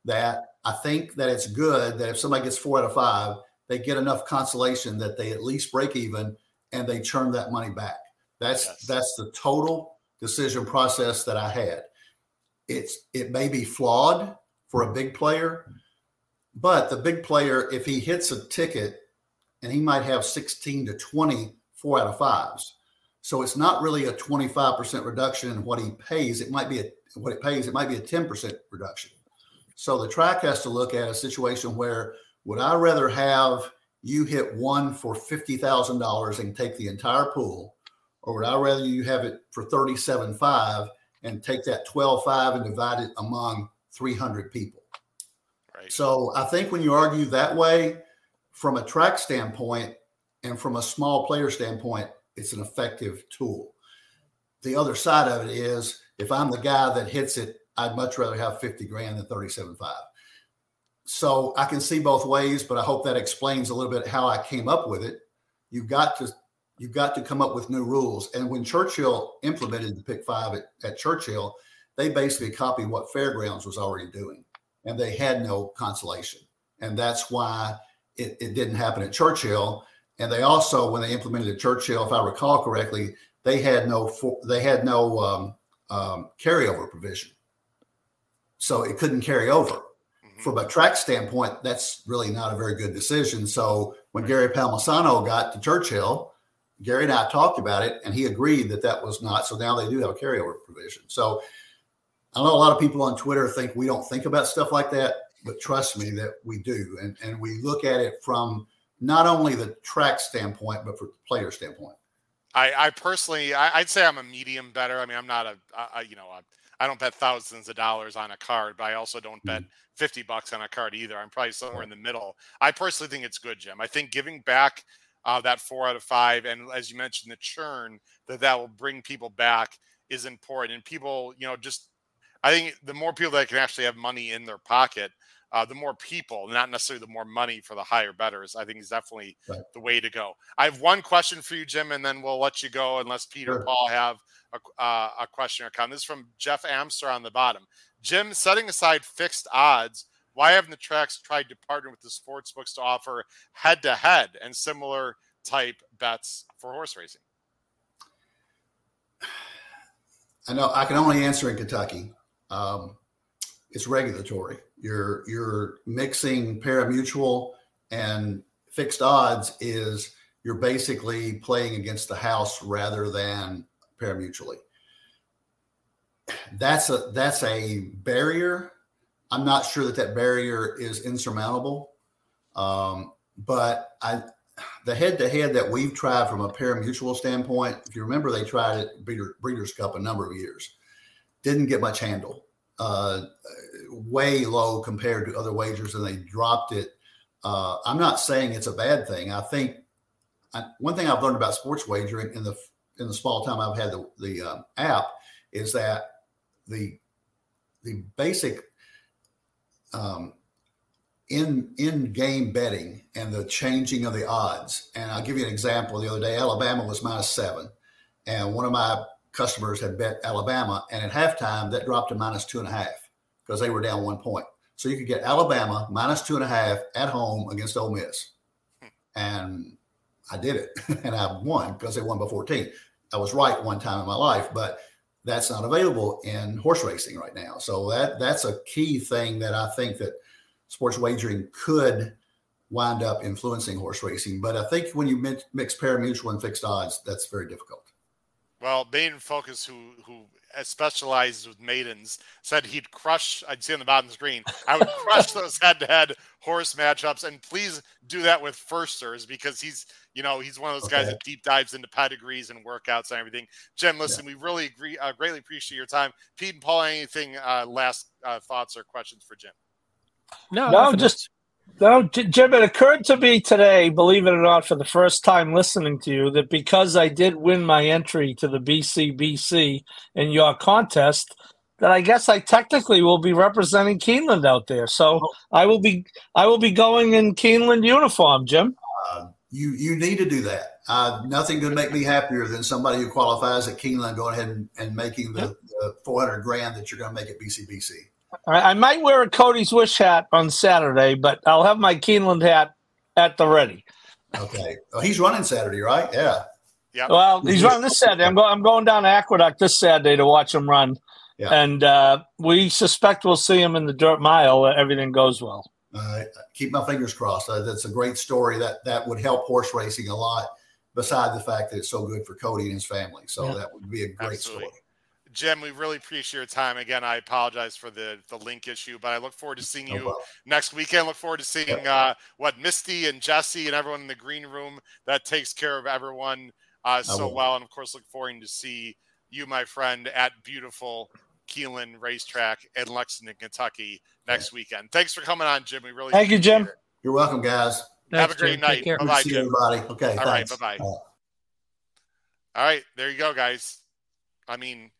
that I think that it's good that if somebody gets four out of five, they get enough consolation that they at least break even and they churn that money back. That's yes. that's the total decision process that I had it's it may be flawed for a big player, but the big player, if he hits a ticket and he might have 16 to 20 four out of fives. So it's not really a 25% reduction in what he pays. It might be a, what it pays, it might be a 10% reduction. So the track has to look at a situation where would I rather have you hit one for $50,000 and take the entire pool, or would I rather you have it for 37.5 and take that 12.5 and divide it among 300 people. Right. So I think when you argue that way, from a track standpoint and from a small player standpoint, it's an effective tool. The other side of it is if I'm the guy that hits it, I'd much rather have 50 grand than 37.5. So I can see both ways, but I hope that explains a little bit how I came up with it. You've got to you've got to come up with new rules. And when Churchill implemented the pick five at, at Churchill, they basically copied what Fairgrounds was already doing, and they had no consolation. And that's why it, it didn't happen at Churchill. And they also, when they implemented at Churchill, if I recall correctly, they had no they had no um, um, carryover provision, so it couldn't carry over. Mm-hmm. From a track standpoint, that's really not a very good decision. So when Gary Palmisano got to Churchill, Gary and I talked about it, and he agreed that that was not. So now they do have a carryover provision. So I know a lot of people on Twitter think we don't think about stuff like that, but trust me that we do, and and we look at it from not only the track standpoint, but from the player standpoint. I, I personally, I, would say I'm a medium better. I mean, I'm not a, you know, I don't bet thousands of dollars on a card, but I also don't bet mm-hmm. 50 bucks on a card either. I'm probably somewhere in the middle. I personally think it's good, Jim. I think giving back uh, that four out of five. And as you mentioned, the churn that that will bring people back is important. And people, you know, just I think the more people that can actually have money in their pocket, uh, the more people, not necessarily the more money for the higher betters, I think is definitely right. the way to go. I have one question for you, Jim, and then we'll let you go unless Peter sure. Paul have a, uh, a question or comment. This is from Jeff Amster on the bottom. Jim, setting aside fixed odds, why haven't the tracks tried to partner with the sports books to offer head to head and similar type bets for horse racing? I know I can only answer in Kentucky. Um, it's regulatory. You're you're mixing pari-mutuel and fixed odds is you're basically playing against the house rather than pari-mutually. That's a that's a barrier. I'm not sure that that barrier is insurmountable, um, but I the head to head that we've tried from a pari-mutual standpoint. If you remember, they tried it Breeder, Breeders' Cup a number of years, didn't get much handle, uh, way low compared to other wagers, and they dropped it. Uh, I'm not saying it's a bad thing. I think I, one thing I've learned about sports wagering in the in the small time I've had the the uh, app is that the the basic um, in in game betting and the changing of the odds. And I'll give you an example. The other day, Alabama was minus seven, and one of my customers had bet Alabama, and at halftime that dropped to minus two and a half because they were down one point. So you could get Alabama minus two and a half at home against Ole Miss, and I did it, and I won because they won by 14. I was right one time in my life, but that's not available in horse racing right now. So that that's a key thing that I think that sports wagering could wind up influencing horse racing. But I think when you mix pari-mutuel and fixed odds, that's very difficult. Well, Maiden Focus, who who specializes with maidens, said he'd crush. I'd see on the bottom of the screen. I would crush those head-to-head horse matchups, and please do that with firsters because he's you know, he's one of those okay. guys that deep dives into pedigrees and workouts and everything. Jim, listen, yeah. we really agree, uh, greatly appreciate your time. Pete and Paul, anything uh, last uh, thoughts or questions for Jim? No, no, just no, Jim. It occurred to me today, believe it or not, for the first time listening to you, that because I did win my entry to the BCBC in your contest, that I guess I technically will be representing Keeneland out there. So oh. I will be I will be going in Keeneland uniform, Jim. Uh, you you need to do that. Uh, nothing could make me happier than somebody who qualifies at Keeneland going ahead and, and making the, the 400 grand that you're going to make at BCBC. I might wear a Cody's Wish hat on Saturday, but I'll have my Keeneland hat at the ready. Okay. Well, he's running Saturday, right? Yeah. Yeah. Well, he's running this Saturday. I'm, go- I'm going down to Aqueduct this Saturday to watch him run. Yeah. And uh, we suspect we'll see him in the dirt mile. If everything goes well. Uh, keep my fingers crossed. Uh, that's a great story. That that would help horse racing a lot. Beside the fact that it's so good for Cody and his family, so yeah. that would be a great Absolutely. story. Jim, we really appreciate your time. Again, I apologize for the the link issue, but I look forward to seeing you no next weekend. Look forward to seeing uh, what Misty and Jesse and everyone in the green room that takes care of everyone uh, so well, and of course, look forward to see you, my friend, at beautiful Keeneland Racetrack in Lexington, Kentucky next weekend. Thanks for coming on, Jim. We really thank you, Jim. It. You're welcome, guys. Thanks, Have a great Jim. night. Bye bye, Jim. Everybody. Okay. All right. Bye bye. All right. There you go, guys. I mean,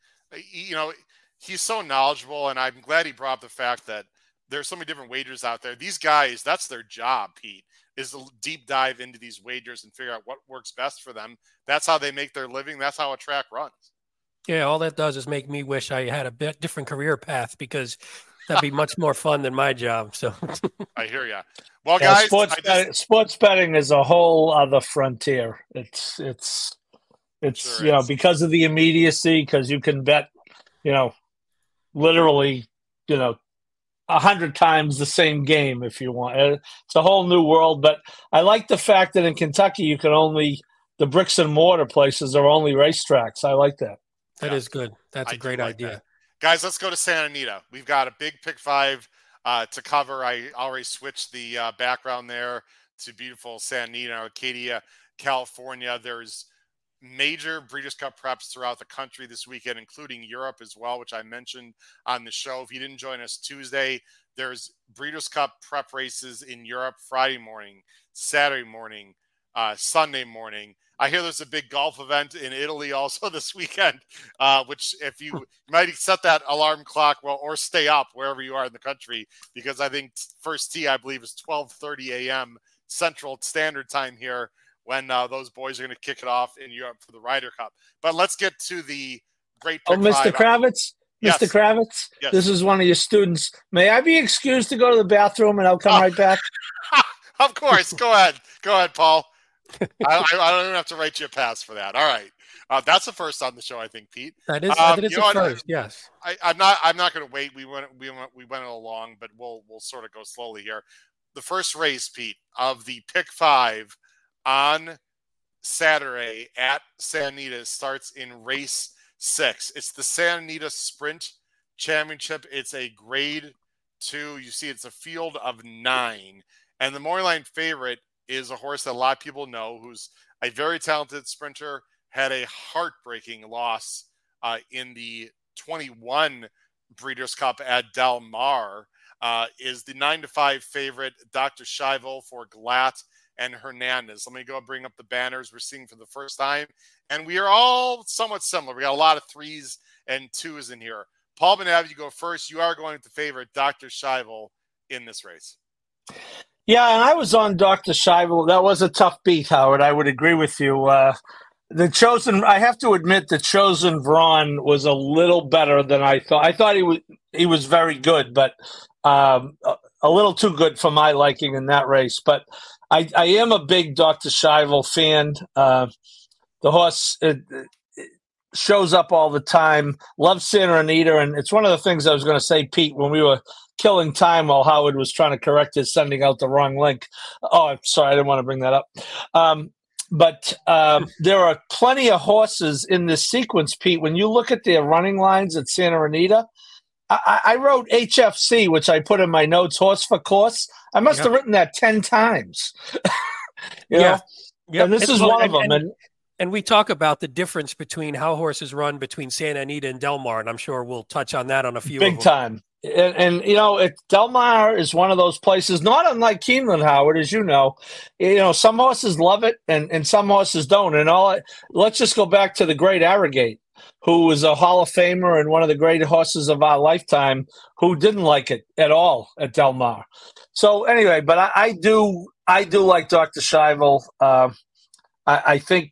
you know, he's so knowledgeable, and I'm glad he brought up the fact that there's so many different wagers out there. These guys, that's their job, Pete, is to deep dive into these wagers and figure out what works best for them. That's how they make their living. That's how a track runs. Yeah, all that does is make me wish I had a bit different career path because that'd be much more fun than my job. So I hear you. Well, yeah, guys, sports, just... betting, sports betting is a whole other frontier. It's it's it's sure you know because of the immediacy, because you can bet, you know, literally, you know, a hundred times the same game if you want. Uh, it's a whole new world. But I like the fact that in Kentucky you can only the bricks and mortar places are only racetracks. I like that. That yeah. is good. That's I a great like idea. That. Guys, let's go to Santa Anita. We've got a big pick five uh, to cover. I already switched the uh, background there to beautiful Santa Anita, Arcadia, California. There's major Breeders' Cup preps throughout the country this weekend, including Europe as well, which I mentioned on the show. If you didn't join us Tuesday, there's Breeders' Cup prep races in Europe Friday morning, Saturday morning, uh, Sunday morning. I hear there's a big golf event in Italy also this weekend, uh, which if you, you might set that alarm clock well or stay up wherever you are in the country because I think first tee I believe is 12:30 a.m. Central Standard Time here when uh, those boys are going to kick it off in Europe for the Ryder Cup. But let's get to the great. Oh, Mr. Kravets. Yes. Mr. Kravets, yes. this is one of your students. May I be excused to go to the bathroom and I'll come oh. right back? of course. Go ahead. Go ahead, Paul. I, I, I, don't even have to write you a pass for that. All right, uh, that's the first on the show, I think, Pete. That is, um, I think it's the first. yes. I, am not. I'm not going to wait. We went. We went. We went along, but we'll we'll sort of go slowly here. The first race, Pete, of the pick five on Saturday at Santa Anita starts in race six. It's the Santa Anita Sprint Championship. It's a grade two. You see, it's a field of nine. And the morning line favorite is a horse that a lot of people know who's a very talented sprinter, had a heartbreaking loss uh, in the 21 Breeders' Cup at Del Mar. Uh, is the nine to five favorite, Dr. Schivel for Glatt and Hernandez. Let me go bring up the banners we're seeing for the first time. And we are all somewhat similar. We got a lot of threes and twos in here. Paul Benav, you go first. You are going to favor Dr. Schivel in this race. Yeah, and I was on Dr. Schivel. That was a tough beat, Howard. I would agree with you. Uh, the chosen, I have to admit, the chosen Vron was a little better than I thought. I thought he was he was very good, but um, a, little too good for my liking in that race. But I, I am a big Dr. Schivel fan. Uh, the horse it, it shows up all the time. Loves Santa Anita, and it's one of the things I was going to say, Pete, when we were killing time while Howard was trying to correct his sending out the wrong link. Oh, I'm sorry, I didn't want to bring that up. Um, but um, there are plenty of horses in this sequence, Pete. When you look at their running lines at Santa Anita, I, I wrote HFC, which I put in my notes, horse for course. I must yep. have written that 10 times. yeah. Yeah. And this is one and, of them. And, and, we talk about the difference between how horses run between Santa Anita and Del Mar. And I'm sure we'll touch on that on a few big time. And, and, you know, it, Del Mar is one of those places, not unlike Keeneland, Howard, as you know. You know, some horses love it, and, and some horses don't. And all, let's just go back to the great Arrogate, who was a Hall of Famer and one of the great horses of our lifetime, who didn't like it at all at Del Mar. So anyway, but I, I do, I do like Dr. Schivel. Uh, I, I, think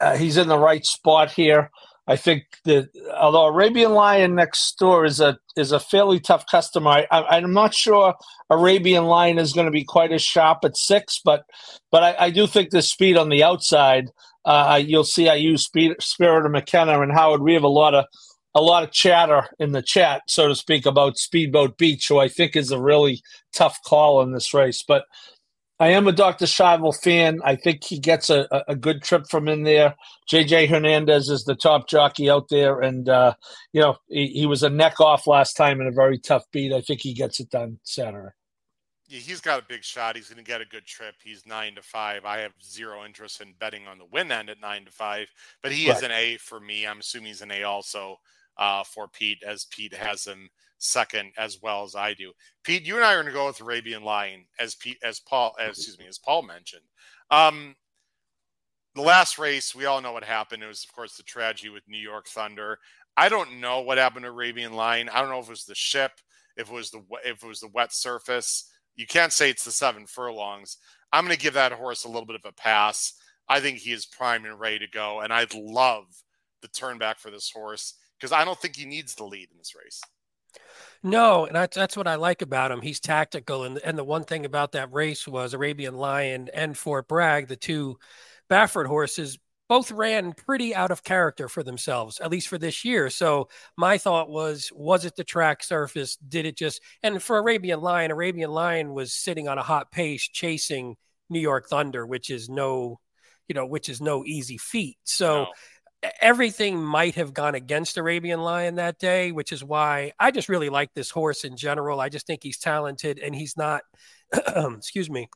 uh, he's in the right spot here. I think that although Arabian Lion next door is a is a fairly tough customer, I, am not sure Arabian Lion is going to be quite as sharp at six, but but I, I do think the speed on the outside. Uh, you'll see I use Spirit of McKenna and Howard. We have a lot of a lot of chatter in the chat, so to speak, about Speedboat Beach, who I think is a really tough call in this race. But I am a Dr. Schivel fan. I think he gets a, a good trip from in there. JJ Hernandez is the top jockey out there, and uh, you know he, he, was a neck off last time in a very tough beat. I think he gets it done Saturday. Yeah, he's got a big shot. He's going to get a good trip. He's nine to five. I have zero interest in betting on the win end at nine to five, but he right. is an A for me. I'm assuming he's an A also uh, for Pete, as Pete has him second as well as I do. Pete, you and I are going to go with Arabian Lion as Pete, as Paul, as, excuse me, as Paul mentioned. Um, the last race, we all know what happened. It was, of course, the tragedy with New York Thunder. I don't know what happened to Arabian Lion. I don't know if it was the ship, if it was the if it was the wet surface. You can't say it's the seven furlongs. I'm going to give that horse a little bit of a pass. I think he is primed and ready to go, and I'd love the turn back for this horse because I don't think he needs the lead in this race. No, and that's that's what I like about him. He's tactical, and and the one thing about that race was Arabian Lion and Fort Bragg, the two Baffert horses, both ran pretty out of character for themselves, at least for this year. So my thought was, was it the track surface? Did it just? And for Arabian Lion, Arabian Lion was sitting on a hot pace, chasing New York Thunder, which is no, you know, which is no easy feat. So. No everything might have gone against Arabian Lion that day, which is why I just really like this horse in general. I just think he's talented and he's not, excuse me,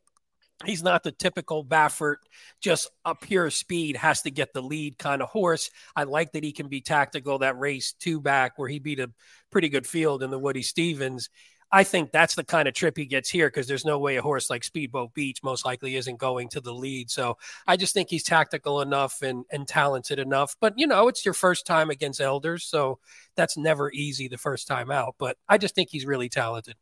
he's not the typical Baffert, just a pure speed, has to get the lead kind of horse. I like that he can be tactical. That race two back where he beat a pretty good field in the Woody Stevens. I think that's the kind of trip he gets here because there's no way a horse like Speedboat Beach most likely isn't going to the lead. So I just think he's tactical enough and, and talented enough. But, you know, it's your first time against elders. So that's never easy the first time out. But I just think he's really talented.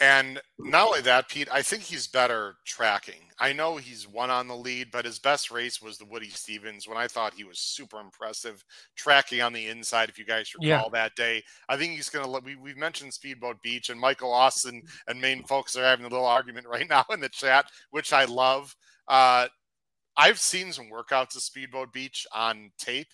And not only that, Pete, I think he's better tracking. I know he's one on the lead, but his best race was the Woody Stevens when I thought he was super impressive tracking on the inside. If you guys recall yeah. that day, I think he's going to. We, we've mentioned Speedboat Beach and Michael Austin and Maiden Focus are having a little argument right now in the chat, which I love. Uh, I've seen some workouts of Speedboat Beach on tape.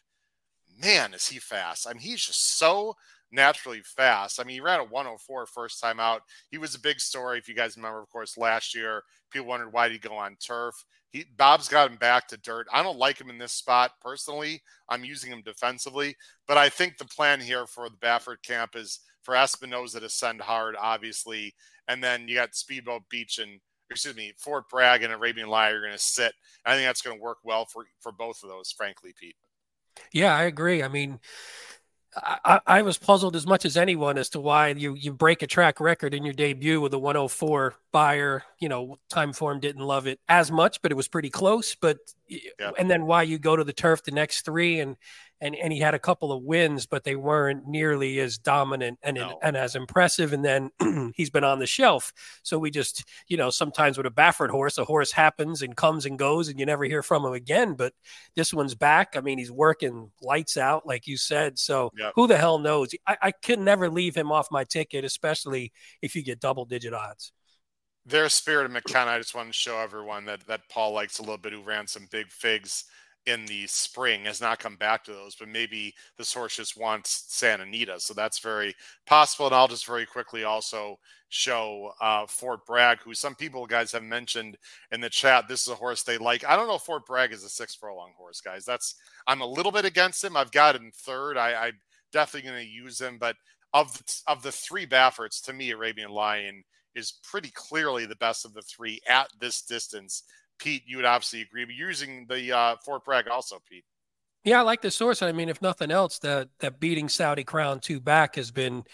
Man, is he fast! I mean, he's just so naturally fast. I mean, he ran a 104 first time out. He was a big story. If you guys remember, of course, last year, people wondered why did he go on turf. He, Bob's got him back to dirt. I don't like him in this spot personally. I'm using him defensively, but I think the plan here for the Baffert camp is for Espinoza to send hard, obviously, and then you got Speedboat Beach and excuse me, Fort Bragg and Arabian Lion are going to sit. I think that's going to work well for for both of those, frankly, Pete. Yeah, I agree. I mean, I, I, was puzzled as much as anyone as to why you you break a track record in your debut with a 104 Beyer. You know, time form didn't love it as much, but it was pretty close. But yeah. and then why you go to the turf the next three and and and he had a couple of wins, but they weren't nearly as dominant and no. and as impressive. And then he's been on the shelf. So we just, you know, sometimes with a Baffert horse, a horse happens and comes and goes, and you never hear from him again. But this one's back. I mean, he's working lights out, like you said. So yep. who the hell knows? I, I could never leave him off my ticket, especially if you get double digit odds their spirit of McKenna. I just want to show everyone that that Paul likes a little bit. Who ran some big figs in the spring has not come back to those, but maybe the horse just wants Santa Anita. So that's very possible. And I'll just very quickly also show uh, Fort Bragg, who some people guys have mentioned in the chat. This is a horse they like. I don't know if Fort Bragg is a six furlong horse, guys. That's I'm a little bit against him. I've got him third. I, I'm definitely going to use him, but of the, of the three Bafferts, to me, Arabian Lion is pretty clearly the best of the three at this distance Pete, you would obviously agree. But using the uh, Fort Bragg also, Pete. Yeah, I like the source. I mean, if nothing else, that that beating Saudi Crown two back has been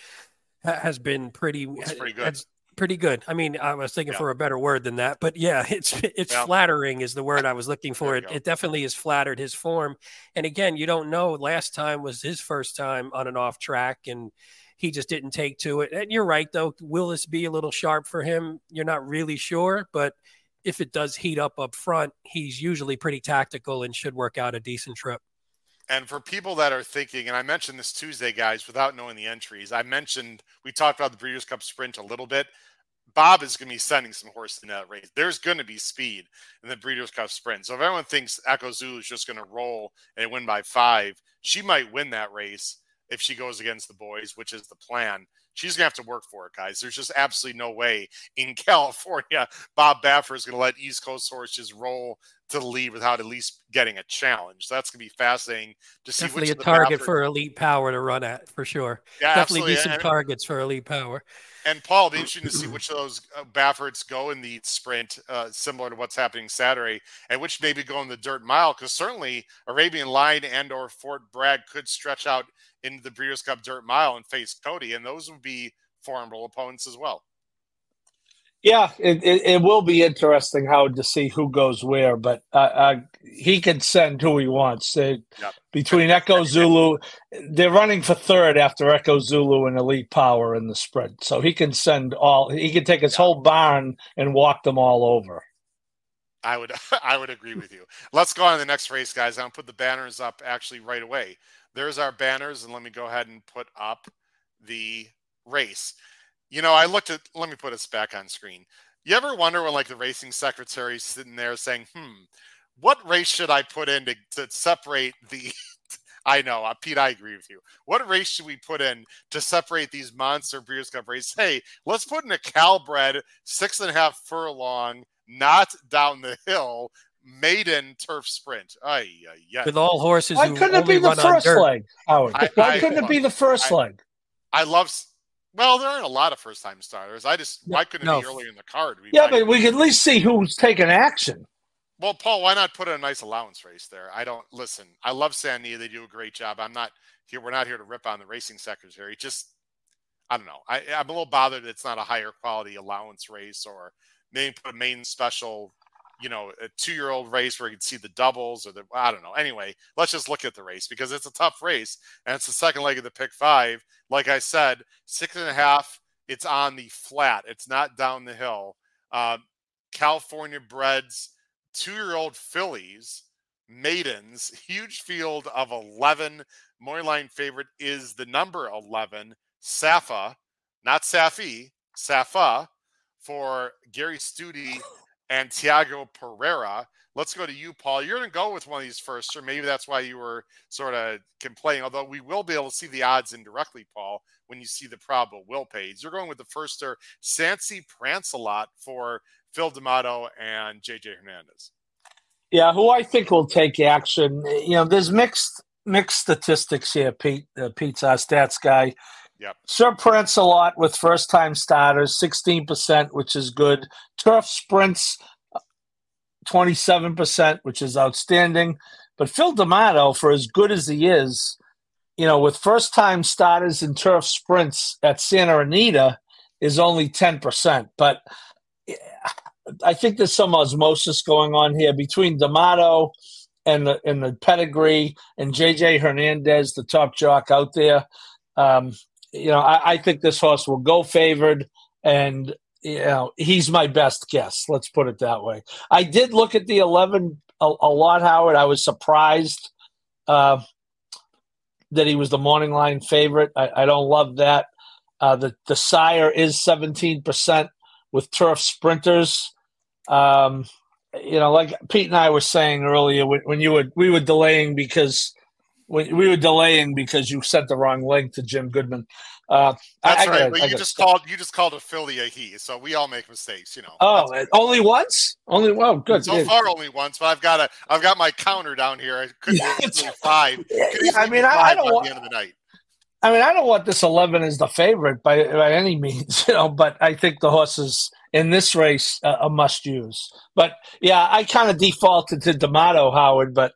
has been pretty it's pretty good. Pretty good. I mean, I was thinking yeah. for a better word than that, but yeah, it's it's yeah. flattering is the word I was looking for. It, it definitely has flattered his form. And again, you don't know. Last time was his first time on an off track, and he just didn't take to it. And you're right, though. Will this be a little sharp for him? You're not really sure, but if it does heat up up front, he's usually pretty tactical and should work out a decent trip. And for people that are thinking, and I mentioned this Tuesday, guys, without knowing the entries, I mentioned we talked about the Breeders' Cup Sprint a little bit. Bob is going to be sending some horses in that race. There's going to be speed in the Breeders' Cup Sprint. So if everyone thinks Echo Zulu is just going to roll and win by five, she might win that race if she goes against the boys, which is the plan. She's gonna have to work for it, guys. There's just absolutely no way in California Bob Baffert is gonna let East Coast horses roll to the lead without at least getting a challenge. So that's gonna be fascinating to see. Definitely a target for elite power to run at for sure. Yeah, definitely decent and, targets for elite power. And Paul, it'll be interesting to see which of those uh, Bafferts go in the sprint, uh, similar to what's happening Saturday, and which maybe go in the dirt mile, because certainly Arabian Lion and or Fort Bragg could stretch out into the Breeders' Cup Dirt Mile and face Cody, and those would be formidable opponents as well. Yeah, it, it, it, will be interesting how to see who goes where, but uh, uh, he can send who he wants. Uh, yep. Between Echo Zulu, they're running for third after Echo Zulu and Elite Power in the sprint, so he can send all. He can take his whole barn and walk them all over. I would, I would agree with you. Let's go on to the next race, guys. I'm gonna put the banners up actually right away there's our banners, and let me go ahead and put up the race. You know, I looked at, let me put us back on screen. You ever wonder when, like, the racing secretary sitting there saying, hmm, what race should I put in to, to separate the. I know, uh, Pete, I agree with you. What race should we put in to separate these monster Breeders' Cup races? Hey, let's put in a Calbred six and a half furlong, not down the hill, maiden turf sprint. Ay, ay, With all horses. Why couldn't it be the first leg, Howard? I, Why I, couldn't it be the first leg? I love. Well, there aren't a lot of first time starters. I just why couldn't no. it be earlier in the card? yeah, but we could at least see who's taking action. Well, Paul, why not put a nice allowance race there? I don't listen. I love Sandia. They do a great job. I'm not here. We're not here to rip on the racing secretary. Just I don't know. I, I'm a little bothered it's not a higher quality allowance race or maybe put a main special you know, a two year old race where you can see the doubles or the, I don't know. Anyway, let's just look at the race because it's a tough race and it's the second leg of the pick five. Like I said, six and a half, it's on the flat, it's not down the hill. Uh, California breds, two year old fillies, maidens, huge field of 11. line favorite is the number 11, Safa, not Safi, Safa for Gary Stute and Tiago Pereira. Let's go to you, Paul. You're going to go with one of these first, or maybe that's why you were sort of complaining. Although we will be able to see the odds indirectly, Paul, when you see the probable will page. You're going with the firster, Sancy Prancelot for Phil D'Amato and JJ Hernandez. Yeah, who I think will take action. You know, there's mixed mixed statistics here. Pete, uh, Pete's our stats guy. Yep. Sir Prancealot with first time starters, 16%, which is good. Turf sprints, 27%, which is outstanding. But Phil D'Amato, for as good as he is, you know, with first time starters in turf sprints at Santa Anita, is only 10%. But I think there's some osmosis going on here between D'Amato and the and the pedigree and JJ Hernandez, the top jock out there. Um, you know, I, I, think this horse will go favored, and you know he's my best guess. Let's put it that way. I did look at the eleven a, a lot, Howard. I was surprised uh, that he was the morning line favorite. I, I don't love that. Uh, the the sire is seventeen percent with turf sprinters. Um, you know, like Pete and I were saying earlier, when, when you were we were delaying because we, we were delaying because you sent the wrong link to Jim Goodman. Uh, That's I, I right. Gotta, you just called you just called a Philly a he, so we all make mistakes, you know. Oh, only once? Only well, good. So far, only once, but I've got a I've got my counter down here. I could yeah, five. Could I mean, I, I don't want the end of the night. I mean, I don't want this eleven as the favorite by by any means, you know. But I think the horses in this race uh, a must use. But yeah, I kind of defaulted to D'Amato Howard, but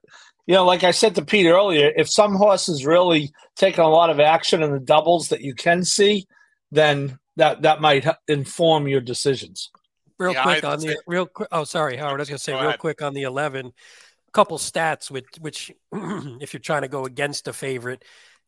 you know, like I said to Pete earlier, if some horse is really taking a lot of action in the doubles that you can see, then that that might inform your decisions. Real yeah, quick on the real quick. Oh, sorry, Howard. I was going to say real ahead. quick on the eleven. Couple stats which which if you're trying to go against a favorite,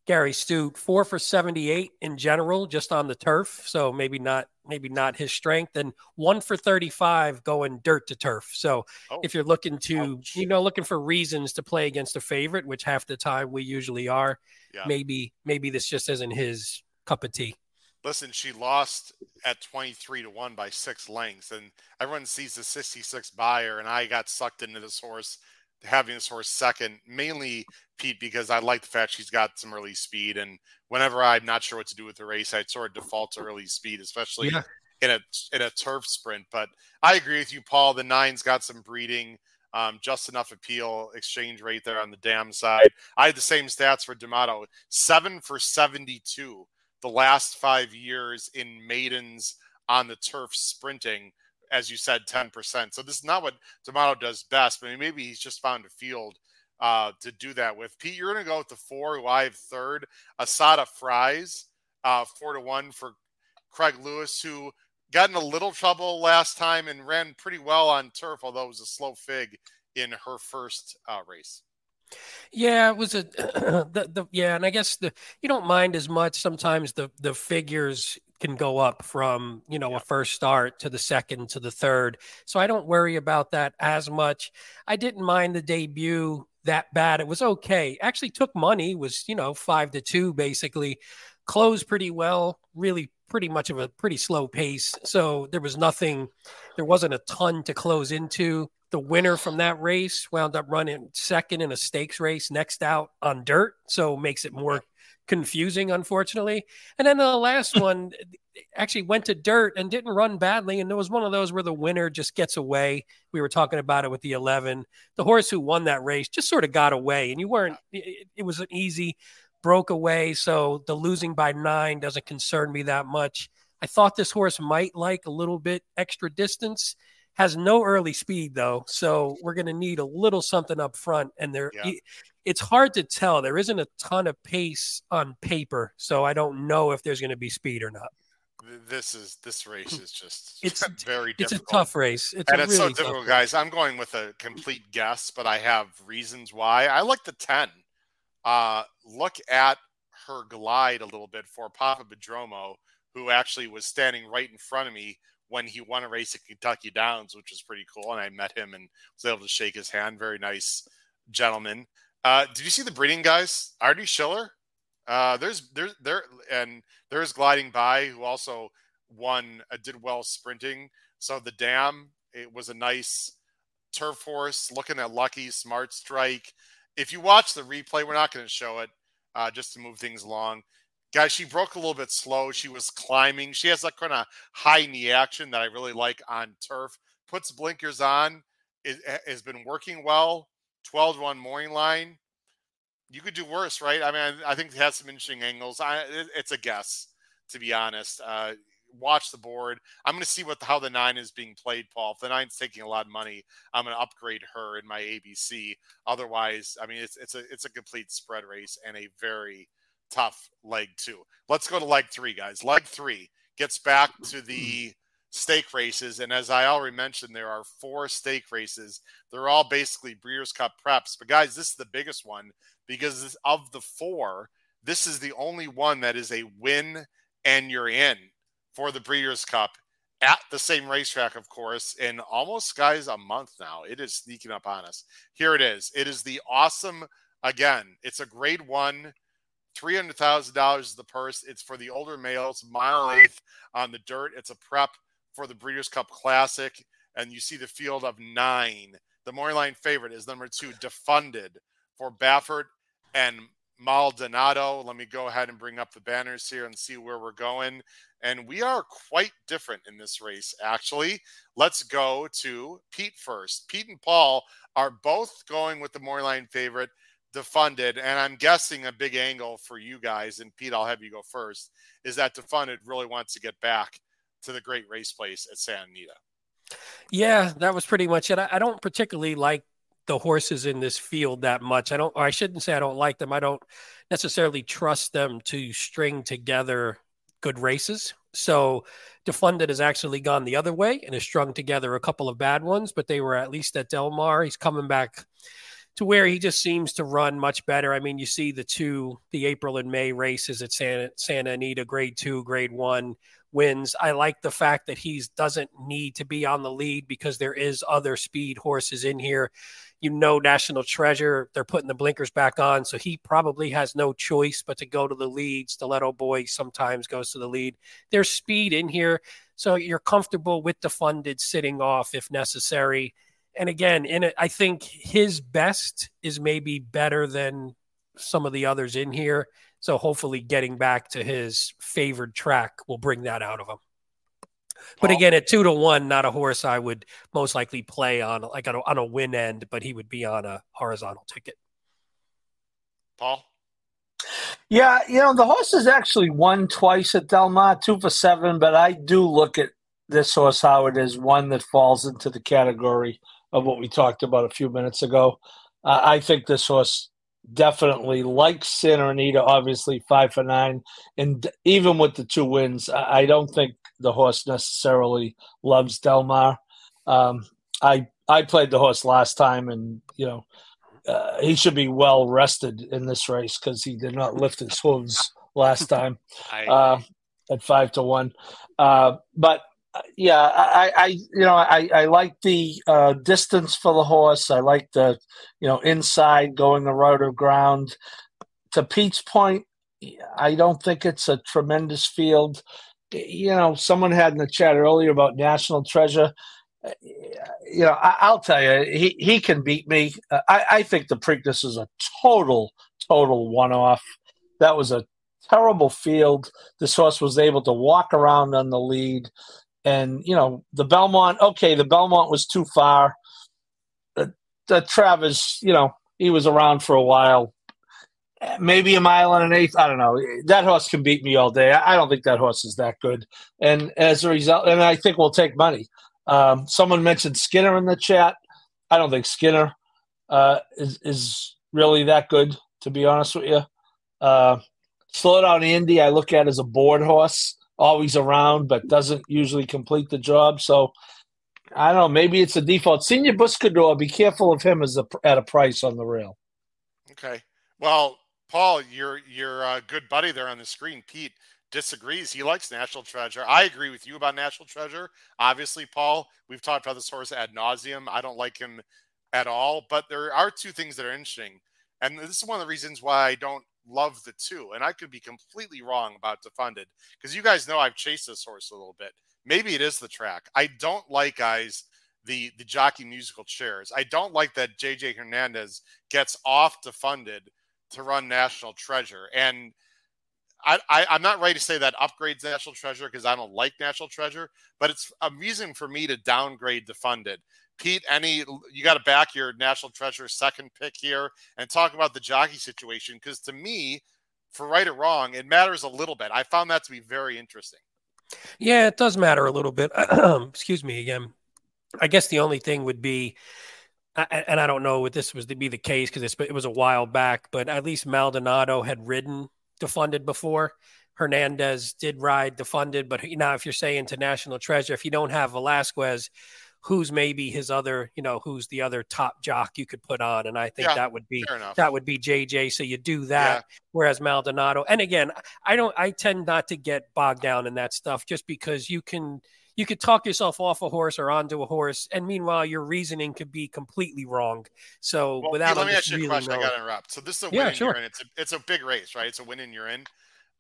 Gary Stute, four for 78 in general, just on the turf. So maybe not, maybe not his strength, and one for 35 going dirt to turf. So oh. if you're looking to, Ouch. you know, looking for reasons to play against a favorite, which half the time we usually are, yeah. maybe, maybe this just isn't his cup of tea. Listen, she lost at 23 to 1 by six lengths, and everyone sees the 66 Beyer, and I got sucked into this horse having this horse second, mainly Pete, because I like the fact she's got some early speed. And whenever I'm not sure what to do with the race, I'd sort of default to early speed, especially yeah. in a in a turf sprint. But I agree with you, Paul. The nine's got some breeding. Um, just enough appeal exchange rate there on the dam side. I had the same stats for D'Amato, seven for 72 the last five years in maidens on the turf sprinting as you said, 10%. So this is not what D'Amato does best, but maybe he's just found a field uh, to do that with. Pete, you're going to go with the four, have third. Asada Fries, uh, four to one for Craig Lewis, who got in a little trouble last time and ran pretty well on turf, although it was a slow fig in her first uh, race. Yeah, it was a the, the yeah, and I guess the you don't mind as much sometimes the the figures can go up from you know yeah. a first start to the second to the third. So i don't worry about that as much. I didn't mind the debut that bad. It was okay. Actually took money was you know five to two basically. Closed pretty well really pretty much of a pretty slow pace. So there was nothing there wasn't a ton to close into. The winner from that race wound up running second in a stakes race next out on dirt so makes it more confusing, unfortunately. And then the last one actually went to dirt and didn't run badly. And there was one of those where the winner just gets away. We were talking about it with the 11. The horse who won that race just sort of got away, and you weren't, it, it was an easy broke away. So the losing by nine doesn't concern me that much. I thought this horse might like a little bit extra distance. Has no early speed though, so we're going to need a little something up front. And there, yeah it's hard to tell. There isn't a ton of pace on paper, so I don't know if there's going to be speed or not. This is this race is just it's very difficult. it's difficult. a tough race. It's and it's really so difficult, guys. I'm going with a complete guess, but I have reasons why. I like the ten. Uh, look at her glide a little bit for Papa Bedromo, who actually was standing right in front of me when he won a race at Kentucky Downs, which was pretty cool. And I met him and was able to shake his hand. Very nice gentleman. Uh, did you see the breeding guys? Artie Schiller. Uh, there's there's there and there's gliding by who also won uh, did well sprinting. So the dam it was a nice turf horse. Looking at Lucky Smart Strike. If you watch the replay, we're not going to show it uh, just to move things along. Guys, she broke a little bit slow. She was climbing. She has that kind of high knee action that I really like on turf. Puts blinkers on. It has been working well. 12 to 1 morning line. You could do worse, right? I mean, I, I think it has some interesting angles. I, it, it's a guess, to be honest. Uh, watch the board. I'm going to see what how the nine is being played, Paul. If the nine's taking a lot of money, I'm going to upgrade her in my ABC. Otherwise, I mean, it's it's a it's a complete spread race and a very tough leg two. Let's go to leg three, guys. Leg three gets back to the stake races, and as I already mentioned, there are four stake races. They're all basically Breeders' Cup preps, but guys, this is the biggest one because of the four. This is the only one that is a win and you're in for the Breeders' Cup at the same racetrack, of course, in almost, guys, a month now. It is sneaking up on us. Here it is. It is the awesome, again, it's a grade one. $300,000 is the purse. It's for the older males, mile eighth on the dirt. It's a prep for the Breeders' Cup Classic. And you see the field of nine. The Morning favorite is number two, Defunded for Baffert and Maldonado. Let me go ahead and bring up the banners here and see where we're going. And we are quite different in this race, actually. Let's go to Pete first. Pete and Paul are both going with the Moreline favorite, Defunded. And I'm guessing a big angle for you guys, and Pete, I'll have you go first, is that Defunded really wants to get back to the great race place at Santa Anita. Yeah, that was pretty much it. I don't particularly like the horses in this field that much. I don't, I shouldn't say I don't like them. I don't necessarily trust them to string together good races. So Defunded has actually gone the other way and has strung together a couple of bad ones, but they were at least at Del Mar. He's coming back to where he just seems to run much better. I mean, you see the two, the April and May races at Santa, Santa Anita, grade two, grade one wins. I like the fact that he doesn't need to be on the lead because there is other speed horses in here you know National Treasure, they're putting the blinkers back on, so he probably has no choice but to go to the lead. Stiletto Boy sometimes goes to the lead. There's speed in here, so you're comfortable with Defunded sitting off if necessary. And again, in it, I think his best is maybe better than some of the others in here. So hopefully, getting back to his favored track will bring that out of him. But again, at two to one, not a horse I would most likely play on like on a, on a win end, but he would be on a horizontal ticket. Paul. Yeah, you know the horse has actually won twice at Del Mar, two for seven. But I do look at this horse Howard as one that falls into the category of what we talked about a few minutes ago. Uh, I think this horse definitely like Santa Anita, obviously five for nine, and even with the two wins, I don't think the horse necessarily loves Del Mar. Um, I I played the horse last time, and you know uh, he should be well rested in this race because he did not lift his hooves last time uh, at five to one. Uh, but yeah, I, I you know I, I like the uh, distance for the horse. I like the you know inside going the road of ground. To Pete's point, I don't think it's a tremendous field you know, someone had in the chat earlier about National Treasure. You know, I, will tell you, he, he can beat me. Uh, I, I think the Preakness is a total, total one off. That was a terrible field. This horse was able to walk around on the lead. And, you know, the Belmont, okay, the Belmont was too far. The, the Travers, you know, he was around for a while maybe a mile and an eighth. I don't know. That horse can beat me all day. I don't think that horse is that good. And as a result, and I think we'll take money. Um, someone mentioned Skinner in the chat. I don't think Skinner uh, is is really that good, to be honest with you. Uh, slow down Andy, I look at as a board horse, always around, but doesn't usually complete the job. So I don't know. Maybe it's a default. Senor Buscador, be careful of him as a, at a price on the rail. Okay. Well, Paul, your your uh, good buddy there on the screen, Pete, disagrees. He likes National Treasure. I agree with you about National Treasure. Obviously, Paul, we've talked about this horse ad nauseum. I don't like him at all, but there are two things that are interesting, and this is one of the reasons why I don't love the two. And I could be completely wrong about Defunded because you guys know I've chased this horse a little bit. Maybe it is the track. I don't like guys the the jockey musical chairs. I don't like that JJ Hernandez gets off defunded to run National Treasure. And I, I am not ready to say that upgrades National Treasure because I don't like National Treasure, but it's a reason for me to downgrade defunded. Pete, any you got to back your National Treasure second pick here and talk about the jockey situation because to me, for right or wrong, it matters a little bit. I found that to be very interesting. Yeah, it does matter a little bit. Excuse me again. I guess the only thing would be, and I don't know if this was to be the case because it was a while back, but at least Maldonado had ridden defunded before. Hernandez did ride defunded, but now if you're saying to National Treasure, if you don't have Velazquez, who's maybe his other, you know, who's the other top jock you could put on, and I think yeah, that would be that would be JJ. So you do that. Yeah. Whereas Maldonado, and again, I don't, I tend not to get bogged down in that stuff just because you can you could talk yourself off a horse or onto a horse, and meanwhile your reasoning could be completely wrong. So well, without let me ask you a question. I got to interrupt. So this is a win yeah, sure. It's a it's a big race, right? It's a win in.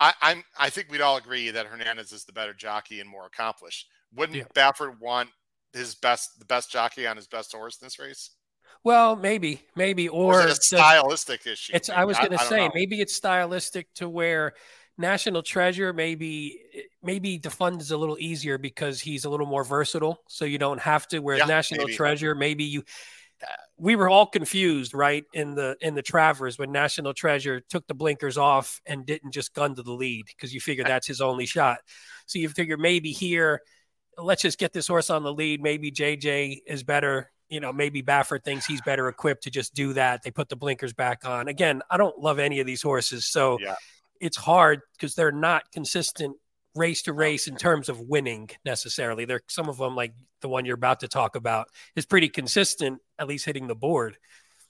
I, I'm I think we'd all agree that Hernandez is the better jockey and more accomplished. Wouldn't yeah. Baffert want his best the best jockey on his best horse in this race? Well, maybe, maybe, or, or a stylistic issue. It's. Maybe. I was going to say know. maybe it's stylistic to where National Treasure maybe maybe defund is a little easier because he's a little more versatile, so you don't have to. Whereas yeah, National maybe. Treasure, maybe you. Uh, we were all confused, right, in the in the Travers when National Treasure took the blinkers off and didn't just gun to the lead because you figure that's his only shot. So you figure maybe here, let's just get this horse on the lead. Maybe JJ is better. You know, maybe Baffert thinks he's better equipped to just do that. They put the blinkers back on. Again, I don't love any of these horses, so. Yeah it's hard because they're not consistent race to race in terms of winning necessarily. They're some of them, like the one you're about to talk about, is pretty consistent, at least hitting the board.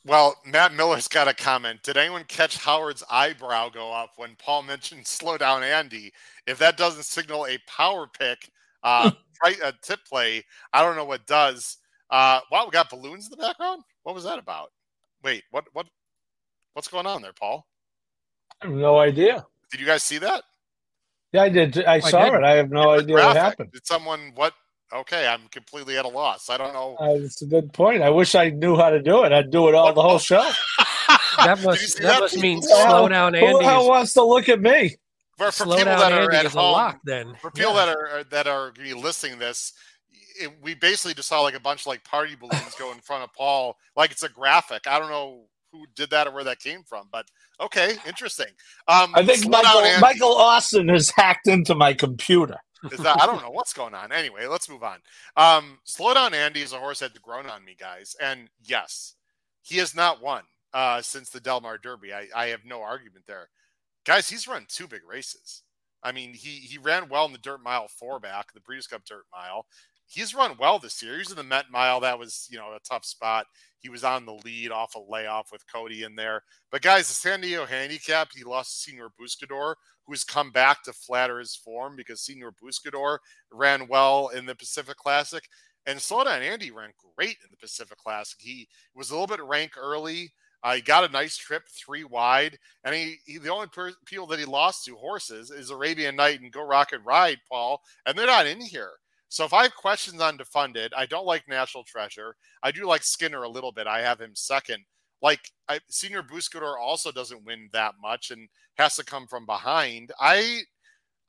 Well, Matt Miller's got a comment. Did anyone catch Howard's eyebrow go up when Paul mentioned slow down Andy? If that doesn't signal a power pick, uh, right, a tip play, I don't know what does. Uh, wow, we got balloons in the background. What was that about? Wait, what, what, what's going on there, Paul? I have no idea. Did you guys see that? Yeah, I did. I, I saw did. it. I have no idea graphic. what happened. Did someone what? Okay, I'm completely at a loss. I don't know. Uh, it's a good point. I wish I knew how to do it. I'd do it all the whole show. that must that, that, must mean slow down Andy. Who hell wants to look at me? For, for people that are Andy at home, lock, then. for people yeah. that are that are listening this, it, we basically just saw like a bunch of like party balloons go in front of Paul, like it's a graphic. I don't know who did that or where that came from, but okay, interesting. Um, I think Michael, Michael Austin has hacked into my computer. Is That, I don't know what's going on. Anyway, let's move on. Um, slow down, Andy is a horse that's grown on me, guys, and yes, he has not won uh, since the Del Mar Derby. I, I have no argument there, guys. He's run two big races. I mean, he he ran well in the Dirt Mile four back, the Breeders' Cup Dirt Mile he's run well this year. He was in the Met Mile. That was, you know, a tough spot. He was on the lead off a layoff with Cody in there. But guys, the San Diego handicap, he lost to Senor Buscador, who's come back to flatter his form because Senor Buscador ran well in the Pacific Classic. And Slowdown Andy ran great in the Pacific Classic. He was a little bit rank early. Uh, he got a nice trip three wide, and he, he the only per- people that he lost to horses is Arabian Knight and Go Rocket Ride, Paul, and they're not in here. So if I have questions on defunded, I don't like National Treasure. I do like Skinner a little bit. I have him second. Like I, Senor Buscador also doesn't win that much and has to come from behind. I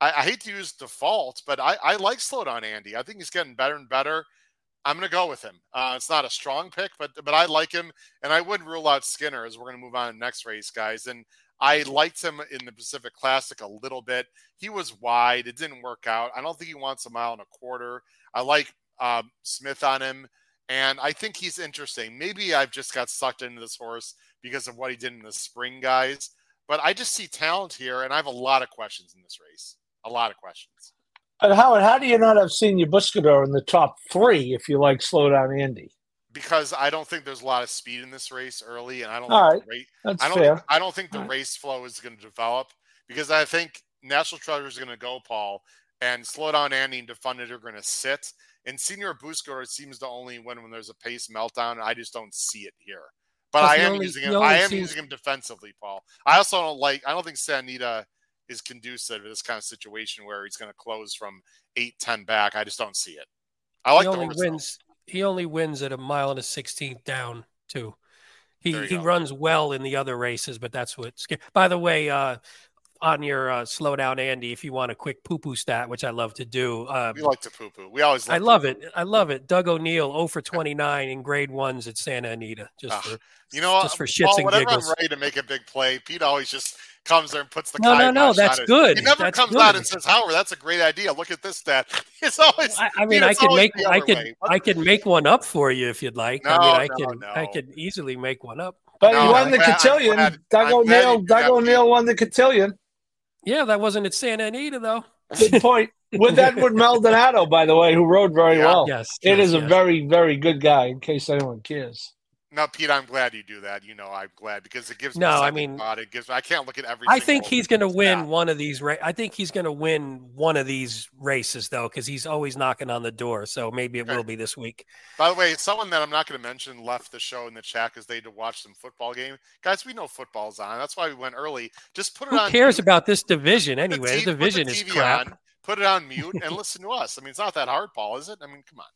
I, I hate to use default, but I, I like slow down Andy. I think he's getting better and better. I'm going to go with him. Uh, it's not a strong pick, but but I like him, and I wouldn't rule out Skinner as we're going to move on to next race, guys. And I liked him in the Pacific Classic a little bit. He was wide. It didn't work out. I don't think he wants a mile and a quarter. I like um, Smith on him, and I think he's interesting. Maybe I've just got sucked into this horse because of what he did in the spring, guys. But I just see talent here, and I have a lot of questions in this race. A lot of questions. And Howard, how do you not have Senor Buscador in the top three if you like slow down Andy? because I don't think there's a lot of speed in this race early, and I don't. All think right, that's I don't. fair. I don't think the race flow is going to develop because I think National Treasure is going to go, Paul, and slow down Andy and Defunded are going to sit. And Senor Buscador seems to only win when there's a pace meltdown. and I just don't see it here. But I am only, using him. I am seems... using him defensively, Paul. I also don't like. I don't think Santa Anita is conducive to this kind of situation where he's going to close from eight ten back. I just don't see it. I like he only wins. Though he only wins at a mile and a sixteenth down too. He he go. runs well in the other races, but that's what. sca- By the way, uh, on your uh, slow down, Andy, if you want a quick poo poo stat, which I love to do, uh, We like to poo poo. We always. I love it. I love it. Doug O'Neill, 0 for 29 in grade ones at Santa Anita, just Ah, for You know, just for Paul, shits and whenever giggles. I'm ready to make a big play, Pete always just comes there and puts the No, no, no, that's it. good. He never That's comes good. out and says, "Howard, that's a great idea. Look at this stat." It's always. I, I mean, Pete, I it's could make, I other could. I could make one up for you if you'd like. I No, mean, I no, can, I could easily make one up. But No, he won the I'm cotillion. glad- Doug I'm O'Neill. Doug O'Neill won the cotillion. Yeah, that wasn't at Santa Anita though. Good point. With Edward Maldonado, by the way, who rode very Yeah. well. Yes, It yes, is a very, very good guy. In case anyone cares. No, Pete, I'm glad you do that. You know, I'm glad because it gives me No, I mean- thought. It gives. I can't look at every. I think he's going to win one of these. Ra- I think he's going to win one of these races though, because he's always knocking on the door. So maybe it Okay. will be this week. By the way, someone that I'm not going to mention left the show in the chat because they had to watch some football game. Guys, we know football's on. That's why we went early. Just put it Who on. Who cares mute. about this division the anyway? The put division is crap. on, put it on mute and listen to us. I mean, it's not that hard, Paul, is it? I mean, come on.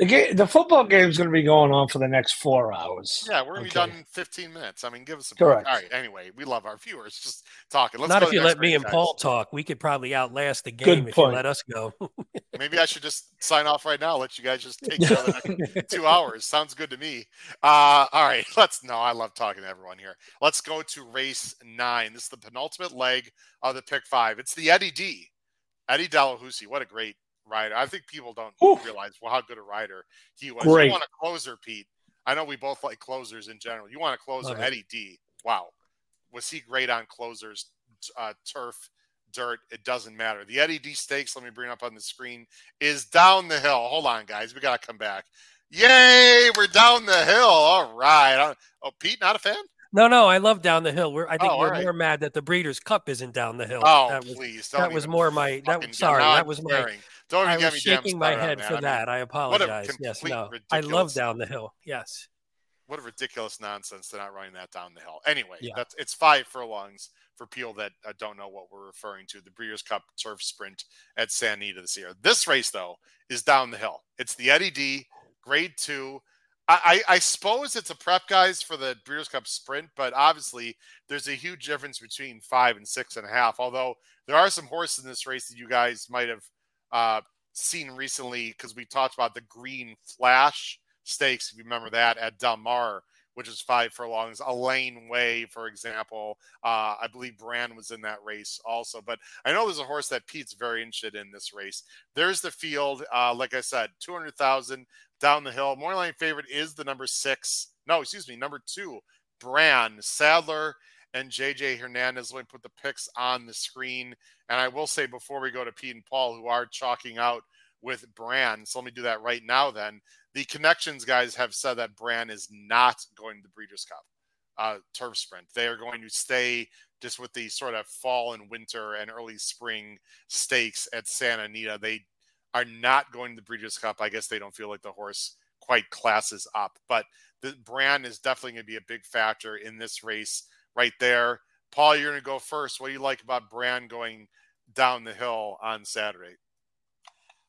The game, the football game is going to be going on for the next four hours. Yeah, we're gonna be done in 15 minutes. I mean, give us a Correct. break. All right. Anyway, we love our viewers. Just talking. Let's Not go if you let me and guys. Paul talk. We could probably outlast the Good game if point. you let us go. Maybe I should just sign off right now. Let you guys just take care of two hours. Sounds good to me. Uh, all right, let's. No, I love talking to everyone here. Let's go to race nine. This is the penultimate leg of the pick five. It's the Eddie D. Eddie Delahoussaye. What a great rider. I think people don't Oof. realize well, how good a rider he was. Great. You want a closer, Pete? I know we both like closers in general. You want a closer, Love it. Eddie D. Wow, was he great on closers? Uh, turf, dirt, it doesn't matter. The Eddie D stakes. Let me bring up on the screen is down the hill. Hold on, guys. We got to come back. Yay, we're down the hill. All right. Oh, Pete, not a fan? no, no, I love down the hill. We're I think oh, we're right. more mad that the Breeders' Cup isn't down the hill. Oh, that was, please. Don't that was more my. That sorry, that was my. Don't even I was shaking my head that. for I mean, that. I apologize. Yes, no, I love down the hill. Yes. what a ridiculous nonsense they're not running that down the hill. Anyway, Yeah. that's it's five furlongs for people that uh, don't know what we're referring to. The Breeders' Cup Turf Sprint at Santa Anita this year. This race though is down the hill. It's the Eddie D Grade Two. I, I, I suppose it's a prep guys for the Breeders' Cup Sprint, but obviously there's a huge difference between five and six and a half. Although there are some horses in this race that you guys might have uh, seen recently because we talked about the Green Flash stakes, if you remember that, at Del Mar, which is five furlongs. Lane Way, for example. Uh, I believe Brand was in that race also. But I know there's a horse that Pete's very interested in this race. There's the field. Uh, like I said, 200,000 down the hill. Morning line favorite is the number six. No, excuse me, number two, Brand. Sadler and JJ Hernandez. Let me put the picks on the screen. And I will say before we go to Pete and Paul, who are chalking out with Brand. So let me do that right now then. The connections guys have said that Brand is not going to the Breeders' Cup uh, turf sprint. They are going to stay just with the sort of fall and winter and early spring stakes at Santa Anita. They are not going to the Breeders' Cup. I guess they don't feel like the horse quite classes up. But the brand is definitely going to be a big factor in this race right there. Paul, you're going to go first. What do you like about Brand going down the hill on Saturday?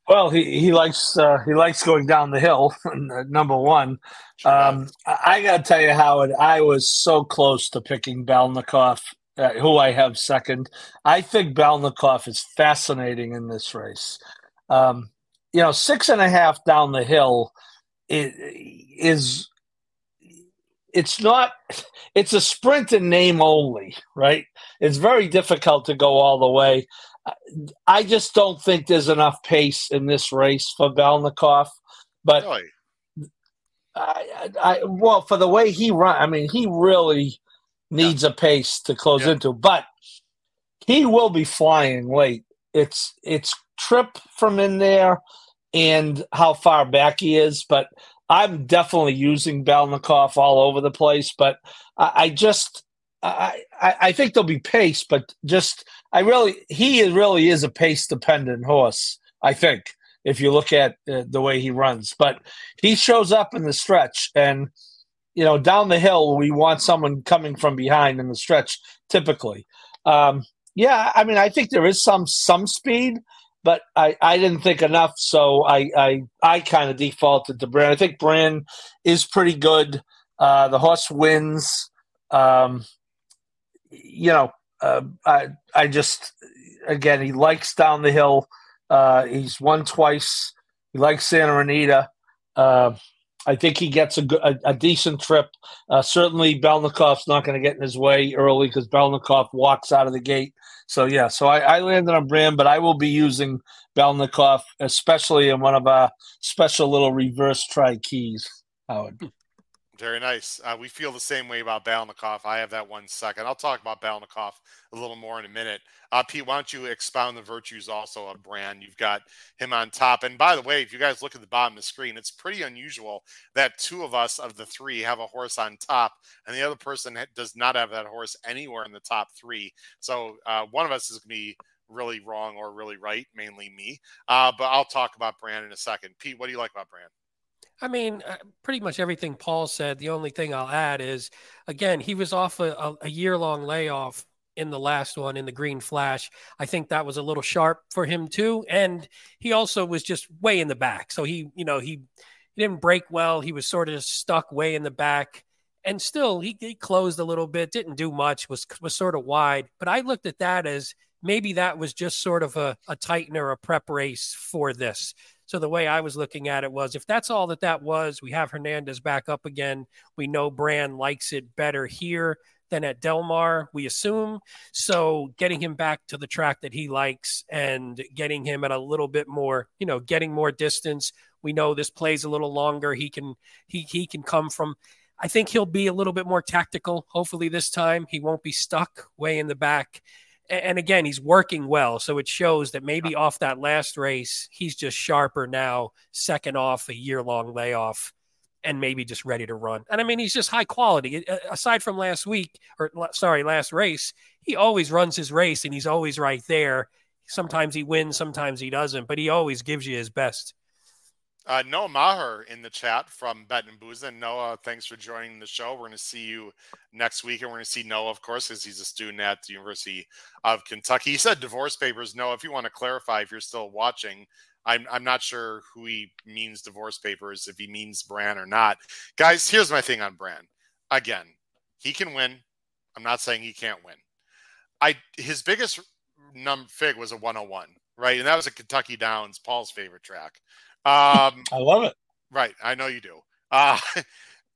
Well, he, he likes uh, he likes going down the hill. number one, Sure um. I, got to tell you, Howard, I was so close to picking Balnikov, uh, who I have second. I think Balnikov is fascinating in this race. Um, you know, six and a half down the hill is it's not it's a sprint in name only, right? It's very difficult to go all the way. I just don't think there's enough pace in this race for Balnikov. But really? I, I, well, for the way he run, I mean, he really needs a pace to close Yeah. into. But he will be flying late. It's it's trip from in there and how far back he is. But I'm definitely using Balnikov all over the place. But I, I just I, I I think there'll be pace, but just I really he really is a pace dependent horse. I think if you look at uh, the way he runs, but he shows up in the stretch and you know down the hill we want someone coming from behind in the stretch typically um yeah i mean i think there is some some speed but I, I didn't think enough, so I I, I kind of defaulted to Bran. I think Bran is pretty good. Uh, the horse wins. Um, you know, uh, I I just again he likes down the hill. Uh, he's won twice. He likes Santa Anita. Uh, I think he gets a, a, a decent trip. Uh, certainly, Balnikov's not going to get in his way early because Belnikov walks out of the gate. So yeah, so I, I, landed on Bran, but I will be using Balnikov, especially in one of our special little reverse try keys. Howard. Hmm. Very nice. Uh, we feel the same way about Balnikov. I have that one second. I'll talk about Balnikov a little more in a minute. Uh, Pete, why don't you expound the virtues also of Brand? You've got him on top. And by the way, if you guys look at the bottom of the screen, it's pretty unusual that two of us of the three have a horse on top, and the other person does not have that horse anywhere in the top three. So uh, one of us is going to be really wrong or really right, mainly me. Uh, but I'll talk about Brand in a second. Pete, what do you like about Bran? I mean, uh, pretty much everything Paul said. The only thing I'll add is, again, he was off a, a, year long layoff in the last one in the Green Flash. I think that was a little sharp for him too, and he also was just way in the back. So he, you know, he, he didn't break well. He was sort of stuck way in the back, and still he, he closed a little bit. Didn't do much. Was was sort of wide. But I looked at that as maybe that was just sort of a, a tightener, a prep race for this. So the way I was looking at it was if that's all that that was, we have Hernandez back up again. We know Brand likes it better here than at Del Mar, we assume. So getting him back to the track that he likes and getting him at a little bit more, you know, getting more distance. We know this plays a little longer. He can he he can come from I think he'll be a little bit more tactical. Hopefully this time he won't be stuck way in the back and again, he's working well. So it shows that maybe off that last race, he's just sharper now, second off a year long layoff, and maybe just ready to run. And I mean, he's just high quality. Aside from last week, or sorry, last race, he always runs his race and he's always right there. Sometimes he wins, sometimes he doesn't, but he always gives you his best. Uh, Noah Maher in the chat from Bet and Booza. Noah, thanks for joining the show. We're going to see you next week, and we're going to see Noah, of course, because he's a student at the University of Kentucky. He said divorce papers. Noah, if you want to clarify, if you're still watching, I'm, I'm not sure who he means divorce papers, if he means Bran or not. Guys, here's my thing on Bran. Again, he can win. I'm not saying he can't win. I his biggest num fig was a 101, right? And that was a Kentucky Downs, Paul's favorite track. Um, I love it. Right. I know you do. Uh,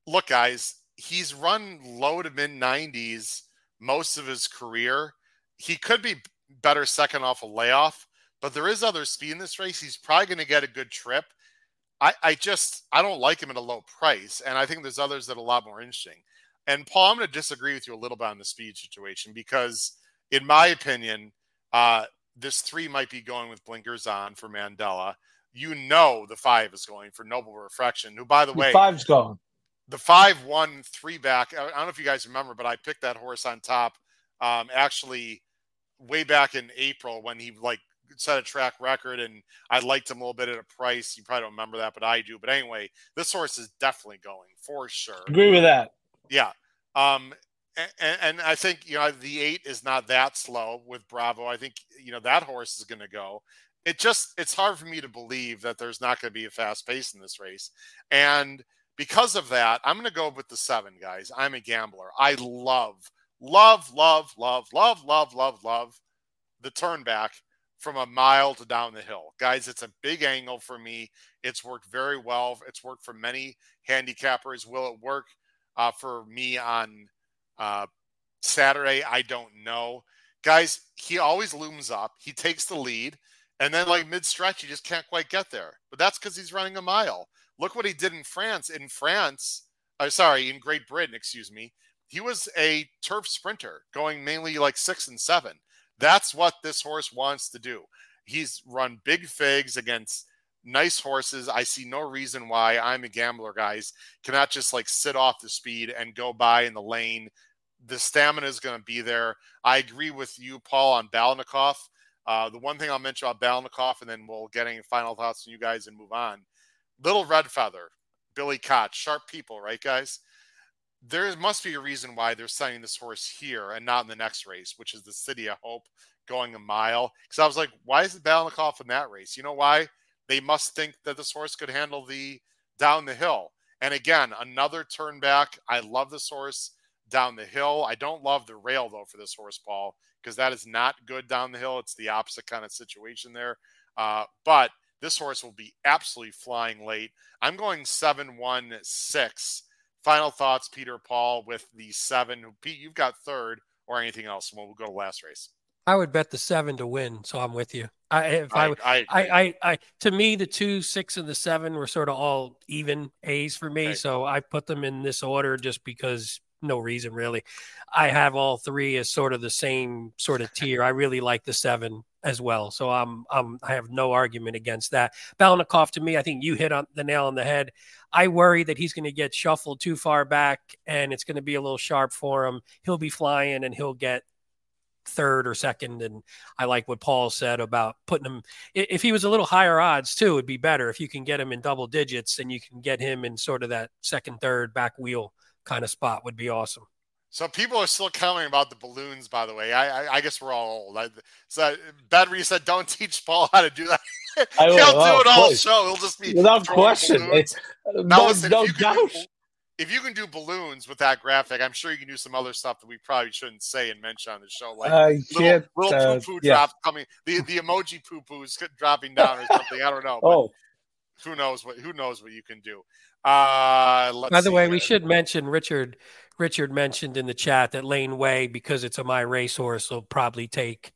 look, guys, he's run low to mid 90s most of his career. He could be better second off a layoff, but there is other speed in this race. He's probably going to get a good trip. I, I just I don't like him at a low price, and I think there's others that are a lot more interesting. And Paul, I'm going to disagree with you a little bit on the speed situation because, in my opinion, uh, this three might be going with blinkers on for Mandella you know the five is going for Noble Refraction, who, by the, way, the way, five's going. The five one three back. I don't know if you guys remember, but I picked that horse on top. Um, actually, way back in April when he like set a track record, and I liked him a little bit at a price. You probably don't remember that, but I do. But anyway, this horse is definitely going for sure. Agree with that. Yeah. Um, and, and, I think you know the eight is not that slow with Bravo. I think you know that horse is going to go it just it's hard for me to believe that there's not going to be a fast pace in this race and because of that i'm going to go with the seven guys. I'm a gambler. I love love love love love love love love the turn back from a mile to down the hill. Guys it's a big angle for me. It's worked very well. It's worked for many handicappers. Will it work uh, for me on uh, saturday? I don't know. Guys he always looms up. He takes the lead and then, like mid stretch, he just can't quite get there. But that's because he's running a mile. Look what he did in France. In France, uh, sorry, in Great Britain, excuse me, he was a turf sprinter going mainly like six and seven. That's what this horse wants to do. He's run big figs against nice horses. I see no reason why I'm a gambler, guys, cannot just like sit off the speed and go by in the lane. The stamina is going to be there. I agree with you, Paul, on Balnikov. Uh, the one thing I'll mention about Balnikov, and then we'll get any final thoughts from you guys and move on. Little Red Feather, Billy Koch, sharp people, right, guys? There must be a reason why they're sending this horse here and not in the next race, which is the City of Hope going a mile. Because I was like, why is it Balnikov in that race? You know why? They must think that this horse could handle the down the hill. And again, another turn back. I love this horse down the hill. I don't love the rail though for this horse, Paul, because that is not good down the hill. It's the opposite kind of situation there. Uh, but this horse will be absolutely flying late. I'm going seven one six. Final thoughts, Peter Paul, with the seven. Pete, you've got third or anything else. Well, we'll go to last race. I would bet the seven to win, so I'm with you. I, if I, I, I, I, I, to me, the two, six, and the seven were sort of all even A's for me. So I put them in this order just because no reason really. I have all three as sort of the same sort of tier. I really like the seven as well. So I'm, I'm I have no argument against that. Balnikov to me, I think you hit on the nail on the head. I worry that he's going to get shuffled too far back and it's going to be a little sharp for him. He'll be flying and he'll get third or second. And I like what Paul said about putting him. If he was a little higher odds too, it'd be better. If you can get him in double digits, and you can get him in sort of that second, third back wheel kind of spot would be awesome. So people are still commenting about the balloons. By the way, I I, I guess we're all old. I, so Battery said, "Don't teach Paul how to do that. He'll do it all show. He'll just be without question. It's, now no, listen, no if, you do, if you can do balloons with that graphic, I'm sure you can do some other stuff that we probably shouldn't say and mention on the show, like uh, little, little uh, poo poo yeah. drops coming, the the emoji poo poos dropping down or something. I don't know. oh, who knows what who knows what you can do. Uh, By the way, we should mention Richard. Richard mentioned in the chat that Lane Way, because it's a my racehorse, will probably take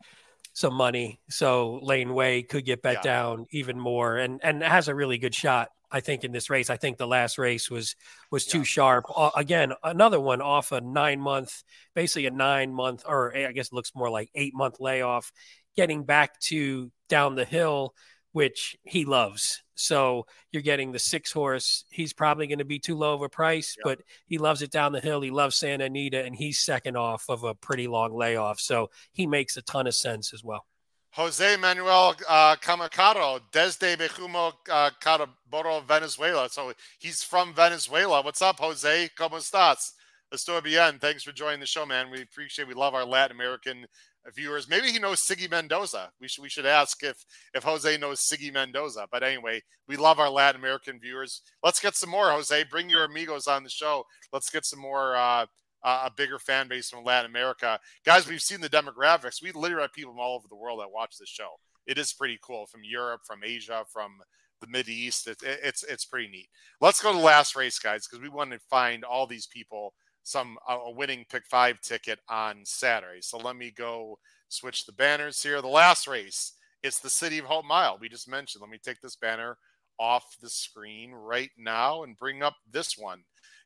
some money. So Lane Way could get bet yeah. down even more, and and has a really good shot. I think in this race, I think the last race was was too yeah. sharp. Uh, again, another one off a nine month, basically a nine month, or I guess it looks more like eight month layoff, getting back to down the hill which he loves. So you're getting the six horse. He's probably going to be too low of a price, but he loves it down the hill. He loves Santa Anita, and he's second off of a pretty long layoff. So he makes a ton of sense as well. Jose Manuel uh, Camacaro, desde Bejuma uh, Carabobo, Venezuela. So he's from Venezuela. What's up, Jose? ¿Cómo estás? Estoy bien. Thanks for joining the show, man. We appreciate. We love our Latin American viewers. Maybe he knows Siggy Mendoza. We should we should ask if if Jose knows Siggy Mendoza. But anyway, we love our Latin American viewers. Let's get some more, Jose. Bring your amigos on the show. Let's get some more uh, uh, a bigger fan base from Latin America, guys. We've seen the demographics. We literally have people from all over the world that watch this show. It is pretty cool from Europe, from Asia, from the Mid East. It, it, it's it's pretty neat. Let's go to the last race, guys, because we want to find all these people some a winning pick five ticket on Saturday. So let me go switch the banners here. The last race, it's the City of Hope Mile. We just mentioned. Let me take this banner off the screen right now and bring up this one.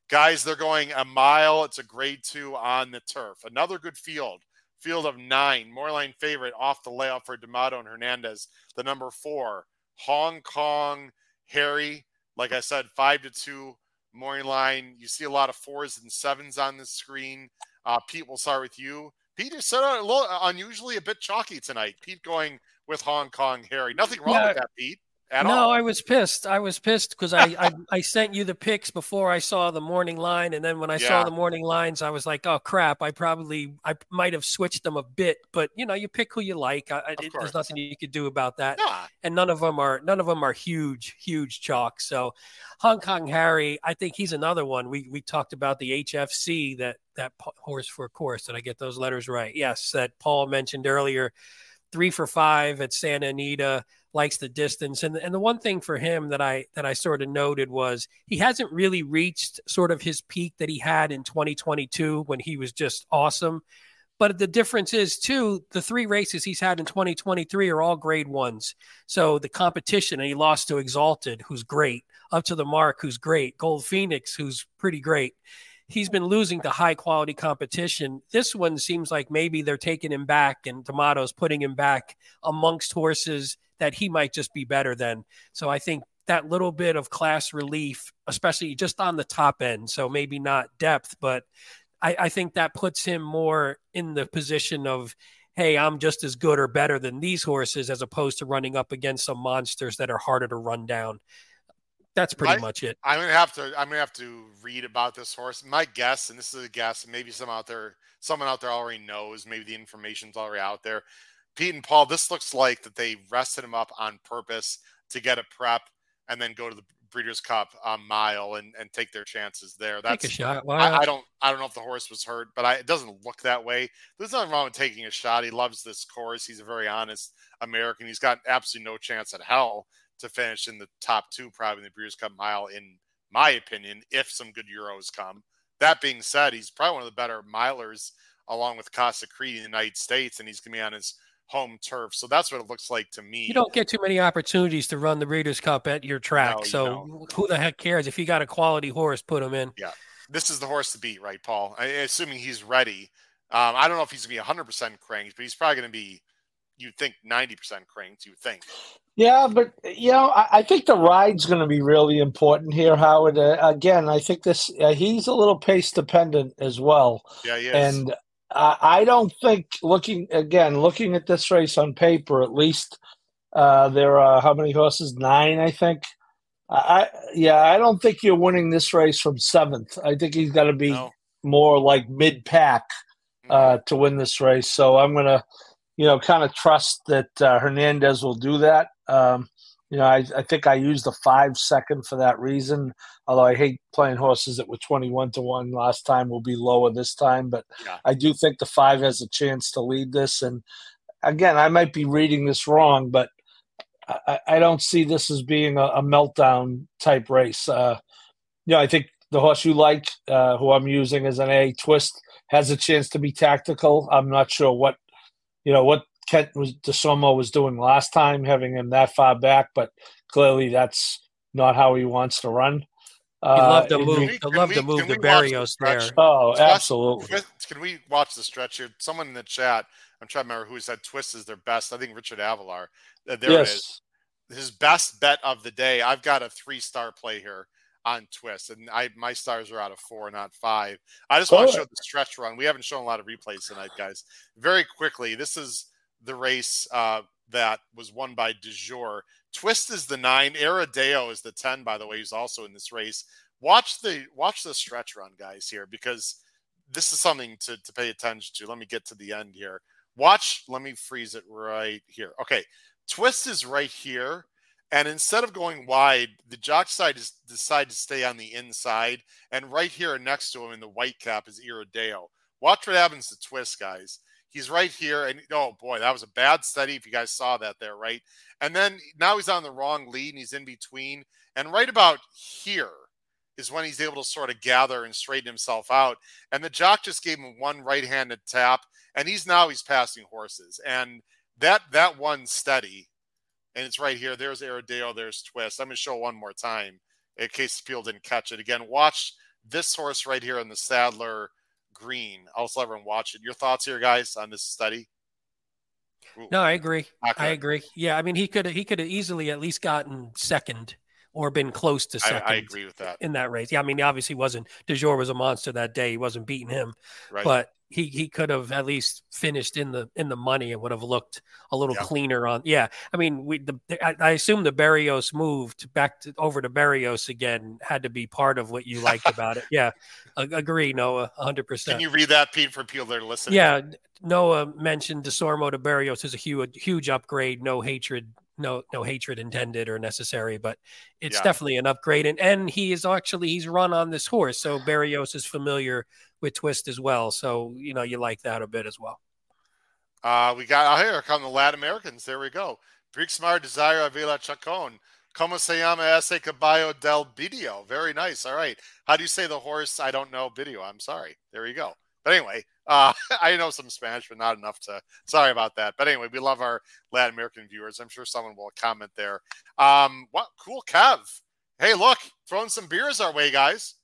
Guys, they're going a mile. It's a grade two on the turf. Another good field. Field of nine. Moreline favorite off the layoff for D'Amato and Hernandez. The number four, Hong Kong Harry. Like I said, five to two morning line. You see a lot of fours and sevens on the screen. Uh, Pete, we'll start with you. Pete is a little unusually a bit chalky tonight. Pete going with Hong Kong Harry. Nothing wrong yeah. with that, Pete no, all. I was pissed. I was pissed because I, I, I sent you the picks before I saw the morning line, and then when I yeah. saw the morning lines, I was like, oh crap! I probably I might have switched them a bit, but you know, you pick who you like. I, it, there's nothing you could do about that. Yeah. And none of them are none of them are huge, huge chalk. So, Hong Kong Harry, I think he's another one. We we talked about the HFC that that horse for course. Did I get those letters right? Yes, that Paul mentioned earlier. Three for five at Santa Anita likes the distance. And and the one thing for him that I that I sort of noted was he hasn't really reached sort of his peak that he had in 2022 when he was just awesome. But the difference is too the three races he's had in 2023 are all grade ones. So the competition and he lost to Exalted, who's great, up to the mark, who's great, Gold Phoenix, who's pretty great he's been losing to high quality competition. This one seems like maybe they're taking him back and D'Amato's putting him back amongst horses that he might just be better than. So I think that little bit of class relief, especially just on the top end, so maybe not depth, but I, I think that puts him more in the position of, hey, I'm just as good or better than these horses, as opposed to running up against some monsters that are harder to run down. That's pretty much it. I'm gonna have to. I'm gonna have to read about this horse. My guess, and this is a guess, maybe some out there, someone out there already knows. Maybe the information's already out there Pete and Paul, this looks like that they rested him up on purpose to get a prep and then go to the Breeders' Cup um, mile and, and take their chances there. That's Take a shot. Why I. I don't I don't know if the horse was hurt, but I, it doesn't look that way. There's nothing wrong with taking a shot. He loves this course. He's a very honest American. He's got absolutely no chance at hell to finish in the top two, probably in the Breeders' Cup mile, in my opinion, if some good Euros come. That being said, he's probably one of the better milers along with Casa Creed in the United States, and he's going to be on his home turf. So that's what it looks like to me. You don't get too many opportunities to run the Breeders' Cup at your track. No, you so don't. who the heck cares if you got a quality horse? Put him in. Yeah. This is the horse to beat, right, Paul? I, assuming he's ready. Um, I don't know if he's going to be 100% cranked, but he's probably going to be, you'd think, 90% cranked, you think. Yeah, but you know, I, I think the ride's going to be really important here, Howard. Uh, again, I think this uh, he's a little pace dependent as well, Yeah, he is. and I, I don't think looking again looking at this race on paper, at least uh, there are how many horses? Nine, I think. I I- yeah, I don't think you're winning this race from seventh. I think he's got to be No. more like mid pack uh, to win this race. So I'm gonna, you know, kind of trust that uh, Hernandez will do that. Um, you know, I, I think I used the five second for that reason. Although I hate playing horses that were 21 to one last time will be lower this time, but Yeah. I do think the five has a chance to lead this. And again, I might be reading this wrong, but I, I- I don't see this as being a, a meltdown type race. Uh, you know, I think the horse you like, uh, who I'm using as an A twist, has a chance to be tactical. I'm not sure what you know what Kent was Desormeaux was doing last time, having him that far back, but clearly that's not how he wants to run. You love to Uh, move. we- I can love we- to move the we watch the Barrios there. Oh, absolutely. Can we watch the stretch here? Someone in the chat, I'm trying to remember who said Twist is their best. I think Richard Avalar. Uh, There it is. His best bet of the day. I've got a three star play here on Twist, and I my stars are out of four, not five. I just want to show the stretch run. We haven't shown a lot of replays tonight, guys. Very quickly, this is the race uh, that was won by De Jour. Twist is the nine. Aradeo is the ten. By the way, he's also in this race. Watch the watch the stretch run, guys, here because this is something to, to pay attention to. Let me get to the end here. Watch. Let me freeze it right here. Okay, Twist is right here. And instead of going wide, the jock side is decide to stay on the inside. And right here next to him in the white cap is Irideo. Watch what happens to Twist, guys. He's right here. And oh boy, that was a bad study if you guys saw that there, right? And then now he's on the wrong lead and he's in between. And right about here is when he's able to sort of gather and straighten himself out. And the jock just gave him one right-handed tap, and he's now he's passing horses. And that that one study, and it's right here. There's Aradeo, there's Twist. I'm going to show one more time in case people didn't catch it. Again, watch this horse right here in the Sadler Green. Let everyone watch it. Your thoughts here, guys, on this study? Ooh, No, I agree. I agree. Yeah, I mean, he could he could have easily at least gotten second or been close to second. I agree with that. in that race. Yeah, I mean, he obviously wasn't. De Jour was a monster that day. He wasn't beating him, Right. but he he could have at least finished in the in the money and would have looked a little Yeah. cleaner on. Yeah, I mean, we the I, I assume the Barrios moved back to, over to Barrios again had to be part of what you liked about it. Yeah, agree, Noah, hundred percent. Can you read that, Pete, for people that are listening? Yeah, Noah mentioned Desormeaux to Barrios is a huge huge upgrade. No hatred, no no hatred intended or necessary, but it's Yeah. definitely an upgrade. And and he is actually he's run on this horse, so Barrios is familiar with Twist as well. So you know you like that a bit as well. Uh, we got, oh, here come the Latin Americans. There we go. Brixmar Desire Avila Chacon. Como se llama ese caballo del video? Very nice. All right. How do you say the horse? I don't know video. I'm sorry. There you go. But anyway, uh, I know some Spanish, but not enough to. Sorry about that. But anyway, we love our Latin American viewers. I'm sure someone will comment there. Um, what cool Kev? Hey, look, throwing some beers our way, guys.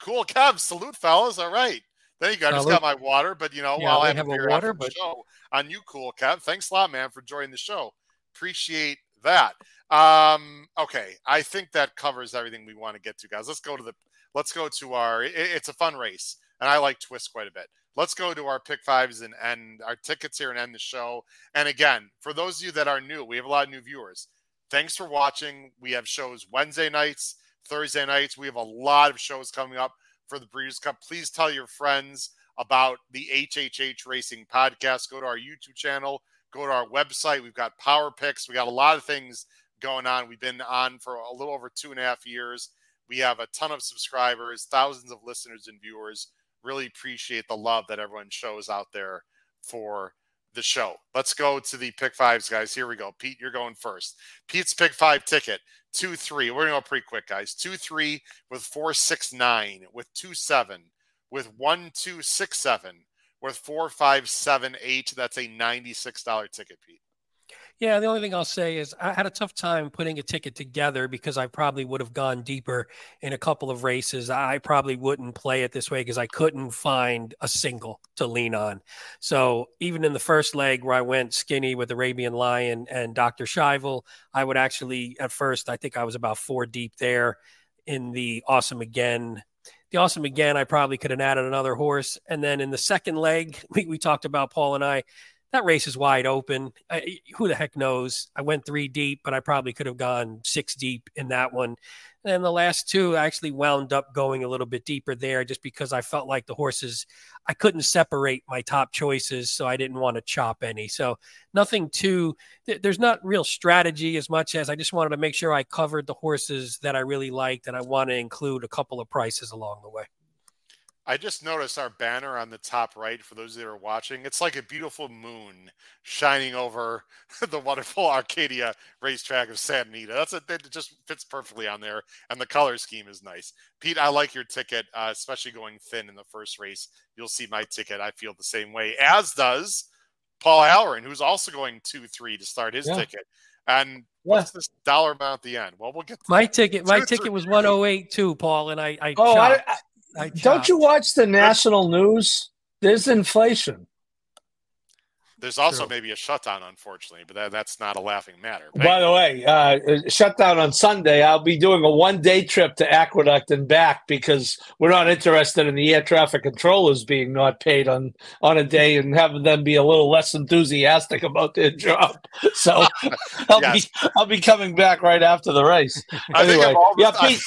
Cool Kev. Salute, fellas. All right. There you go. I just got my water, but you know, Yeah, while I have, a beer water, but- show on you, cool Kev. Thanks a lot, man, for joining the show. Appreciate that. Um, okay, I think that covers everything we want to get to, guys. Let's go to the. Let's go to our. it- it's a fun race, and I like Twist quite a bit. Let's go to our pick fives and end our tickets here and end the show. And again, for those of you that are new, we have a lot of new viewers. Thanks for watching. We have shows Wednesday nights, Thursday nights. We have a lot of shows coming up for the Breeders' Cup. Please tell your friends about the HHH Racing podcast. Go to our YouTube channel, Go to our website. We've got power picks. We got a lot of things going on. We've been on for a little over two and a half years. We have a ton of subscribers, thousands of listeners and viewers. Really appreciate the love that everyone shows out there for the show. Let's go to the pick fives, guys. Here we go. Pete, you're going first. Pete's pick five ticket, two, three. We're going to go pretty quick, guys. Two, three with four, six, nine, with two, seven, with one, two, six, seven, with four, five, seven, eight. That's a $96 ticket, Pete. Yeah, the only thing I'll say is I had a tough time putting a ticket together because I probably would have gone deeper in a couple of races. I probably wouldn't play it this way because I couldn't find a single to lean on. So even in the first leg where I went skinny with Arabian Lion and Dr. Schivel, I would actually at first I think I was about four deep there in the awesome again the awesome again, I probably could have added another horse. And then in the second leg, we, we talked about Paul and I, that race is wide open. I, who the heck knows? I went three deep, but I probably could have gone six deep in that one. And the last two I actually wound up going a little bit deeper there just because I felt like the horses, I couldn't separate my top choices. So I didn't want to chop any. So nothing too, there's not real strategy as much as I just wanted to make sure I covered the horses that I really liked. And I want to include a couple of prices along the way. I just noticed our banner on the top right for those that are watching. It's like a beautiful moon shining over the wonderful Arcadia racetrack of Santa Anita. That's a, it just fits perfectly on there, and the color scheme is nice. Pete, I like your ticket, uh, especially going thin in the first race. You'll see my ticket. I feel the same way, as does Paul Halloran, who's also going two three to start his yeah. ticket. And what's this dollar amount at the end? Well, we'll get my ticket. My ticket was one oh eight too, Paul, and I I oh I, I, I Don't you watch the national news? There's inflation. There's also True. maybe a shutdown, unfortunately, but that, that's not a laughing matter. By the way, uh, shutdown on Sunday. I'll be doing a one day trip to Aqueduct and back because we're not interested in the air traffic controllers being not paid on on a day and having them be a little less enthusiastic about their job. So I'll yes. be I'll be coming back right after the race. Anyway, yeah, Pete.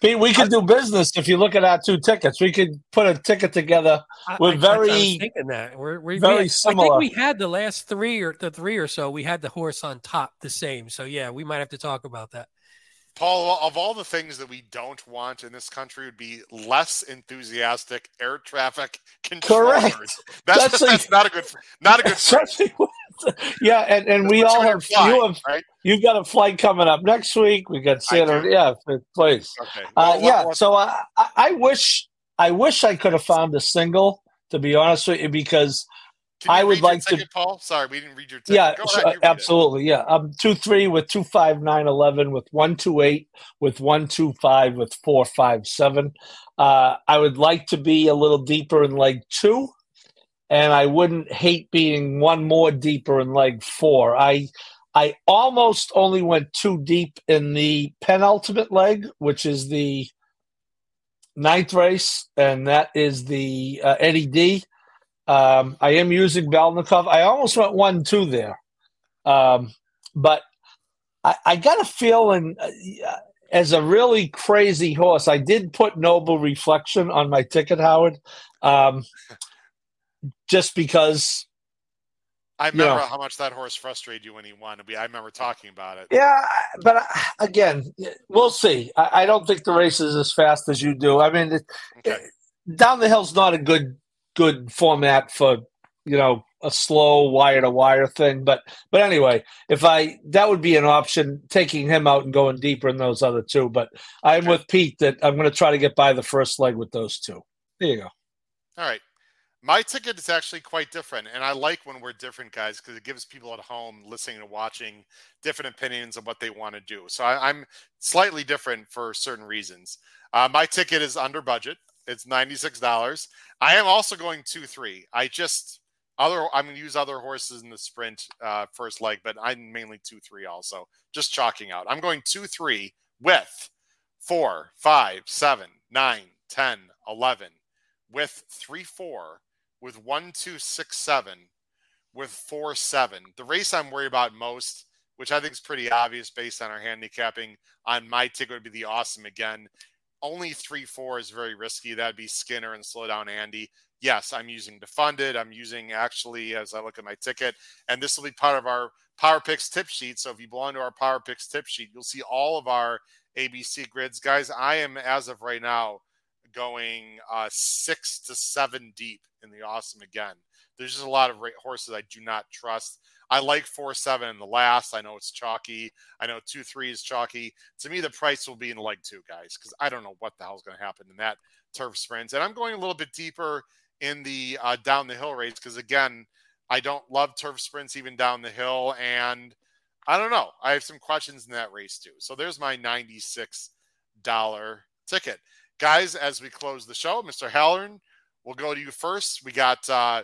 Pete, we could do business if you look at our two tickets. We could put a ticket together with I, very. I was thinking that we're, we're very we, similar. I think we had the last three or the three or so. We had the horse on top the same. So yeah, we might have to talk about that. Paul, of all the things that we don't want in this country, would be less enthusiastic air traffic controllers. Correct. That's, that's, that's not a good, not a good. yeah, and, and we all have fly, you have right? you've got a flight coming up next week. We got Santa, yeah, place. Okay. Well, uh, what, yeah, what, so I, I wish I wish I could have found a single to be honest with you because I would like to. Paul, sorry, we didn't read your. Ticket. Yeah, sure, absolutely. It. Yeah, I'm two three with two five nine eleven with one two eight with one two five with four five seven. Uh, I would like to be a little deeper in leg two and I wouldn't hate being one more deeper in leg four. I I almost only went too deep in the penultimate leg, which is the ninth race, and that is the uh, Eddie D. Um, I am using Balnikov. I almost went one two there, um, but I, I, got a feeling. Uh, as a really crazy horse, I did put Noble Reflection on my ticket, Howard. Um, just because. I remember you know, how much that horse frustrated you when he won. I remember talking about it. Yeah, but uh, again, we'll see. I, don't think the race is as fast as you do. I mean, it, okay. it, down the hill's not a good good format for you know a slow wire to wire thing. But but anyway, if I that would be an option, taking him out and going deeper in those other two. But I'm okay. with Pete that I'm going to try to get by the first leg with those two. There you go. All right. My ticket is actually quite different, and I like when we're different, guys, because it gives people at home listening and watching different opinions of what they want to do. So I, am slightly different for certain reasons. Uh, my ticket is under budget; it's ninety six dollars. I am also going two three. I just other I'm going to use other horses in the sprint uh, first leg, but I'm mainly two three also. Just chalking out. I'm going two three with four, five, seven, nine, ten, eleven, with three four with one two six seven with four seven. The race I'm worried about most, which I think is pretty obvious based on our handicapping on my ticket, would be the awesome again. only three four is very risky. That'd be Skinner and slow down Andy. Yes, I'm using defunded. I'm using actually as I look at my ticket, and this will be part of our Power Picks tip sheet. So if you belong to our Power Picks tip sheet, you'll see all of our ABC grids, guys. I am as of right now going uh, six to seven deep in the awesome again. There's just a lot of horses I do not trust. I like four seven in the last. I know it's chalky. I know two three is chalky. To me, the price will be in leg two, guys, because I don't know what the hell's going to happen in that turf sprint. And I'm going a little bit deeper in the uh, down the hill race because again, I don't love turf sprints even down the hill, and I don't know. I have some questions in that race too. So there's my ninety-six dollar ticket, guys. As we close the show, Mr. Halloran, we'll go to you first. We got. Uh,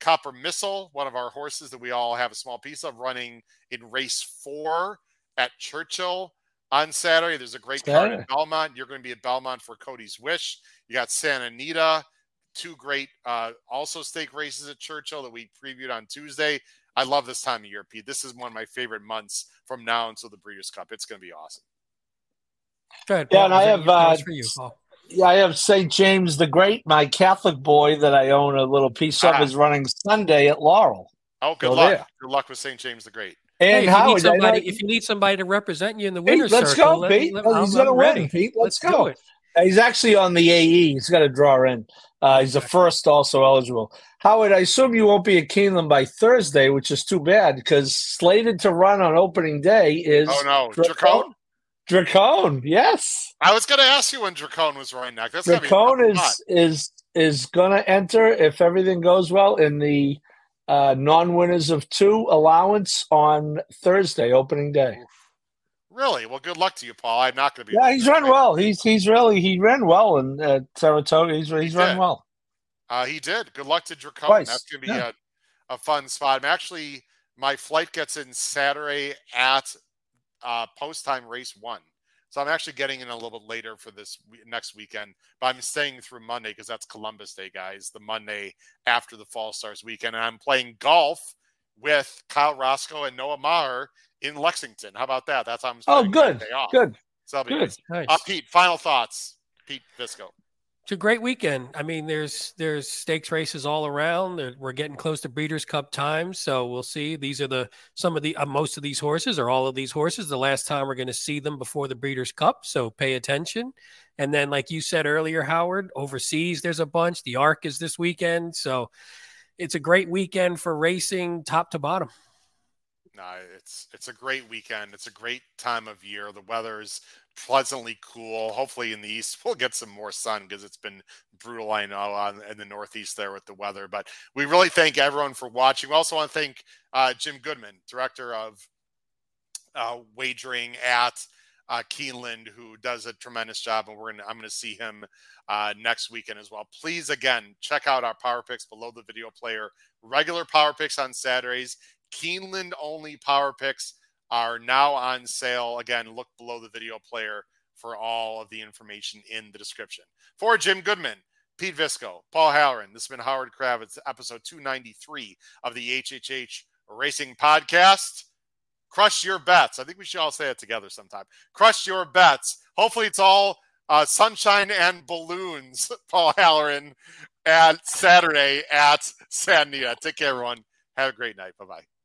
Copper Missile, one of our horses that we all have a small piece of, running in race four at Churchill on Saturday. There's a great card in Belmont. You're going to be at Belmont for Cody's Wish. You got Santa Anita, two great uh, also stake races at Churchill that we previewed on Tuesday. I love this time of year, Pete. This is one of my favorite months from now until the Breeders' Cup. It's going to be awesome. Go ahead, Yeah, and I have uh, for you, Paul. Yeah, I have St. James the Great, my Catholic boy that I own a little piece of, ah. is running Sunday at Laurel. Oh, good so luck. There. Good luck with St. James the Great. And hey, if, Howard, you somebody, if you need somebody to represent you in the winner's let's circle, go, Pete. Let, he's going to win, Pete. Let's, let's go. He's actually on the AE. He's got to draw in. Uh, he's the first also eligible. Howard, I assume you won't be at Keeneland by Thursday, which is too bad because slated to run on opening day is. Oh no, Dracone. Dracone, yes. I was going to ask you when Dracone was running next. That's Dracone is is is going to enter if everything goes well in the uh, non-winners of two allowance on Thursday, opening day. Really? Well, good luck to you, Paul. I'm not going to be. Yeah, he's run well. He's he's really he ran well in uh, Saratoga. He's he's he run well. Uh, he did. Good luck to Dracone. Twice. That's going to be yeah. a, a fun spot. I'm actually my flight gets in Saturday at uh, post time race one. So I'm actually getting in a little bit later for this next weekend, but I'm staying through Monday because that's Columbus Day, guys. The Monday after the Fall Stars weekend, and I'm playing golf with Kyle Roscoe and Noah Maher in Lexington. How about that? That's how I'm. Oh, good. Good. So good. Nice. Uh, Pete, final thoughts. Pete Visco it's a great weekend. I mean, there's there's stakes races all around. We're getting close to Breeders' Cup time, so we'll see. These are the some of the uh, most of these horses or all of these horses. The last time we're going to see them before the Breeders' Cup, so pay attention. And then, like you said earlier, Howard, overseas there's a bunch. The Arc is this weekend, so it's a great weekend for racing, top to bottom. No, it's it's a great weekend. It's a great time of year. The weather's pleasantly cool. Hopefully in the east we'll get some more sun because it's been brutal. I know on in the northeast there with the weather. But we really thank everyone for watching. We also want to thank uh, Jim Goodman, director of uh, wagering at uh, Keeneland, who does a tremendous job, and we're gonna I'm gonna see him uh, next weekend as well. Please again check out our Power Picks below the video player. Regular Power Picks on Saturdays, Keeneland only Power Picks are now on sale. Again, look below the video player for all of the information in the description. For Jim Goodman, Pete Visco, Paul Halloran, this has been Howard Kravets, episode 293 of the HHH Racing Podcast. Crush your bets. I think we should all say it together sometime. Crush your bets. Hopefully, it's all uh, sunshine and balloons, Paul Halloran, at Saturday at Santa Anita. Take care, everyone. Have a great night. Bye bye.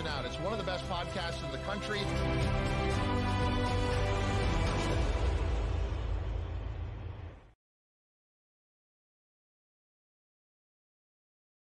Out. It's one of the best podcasts in the country.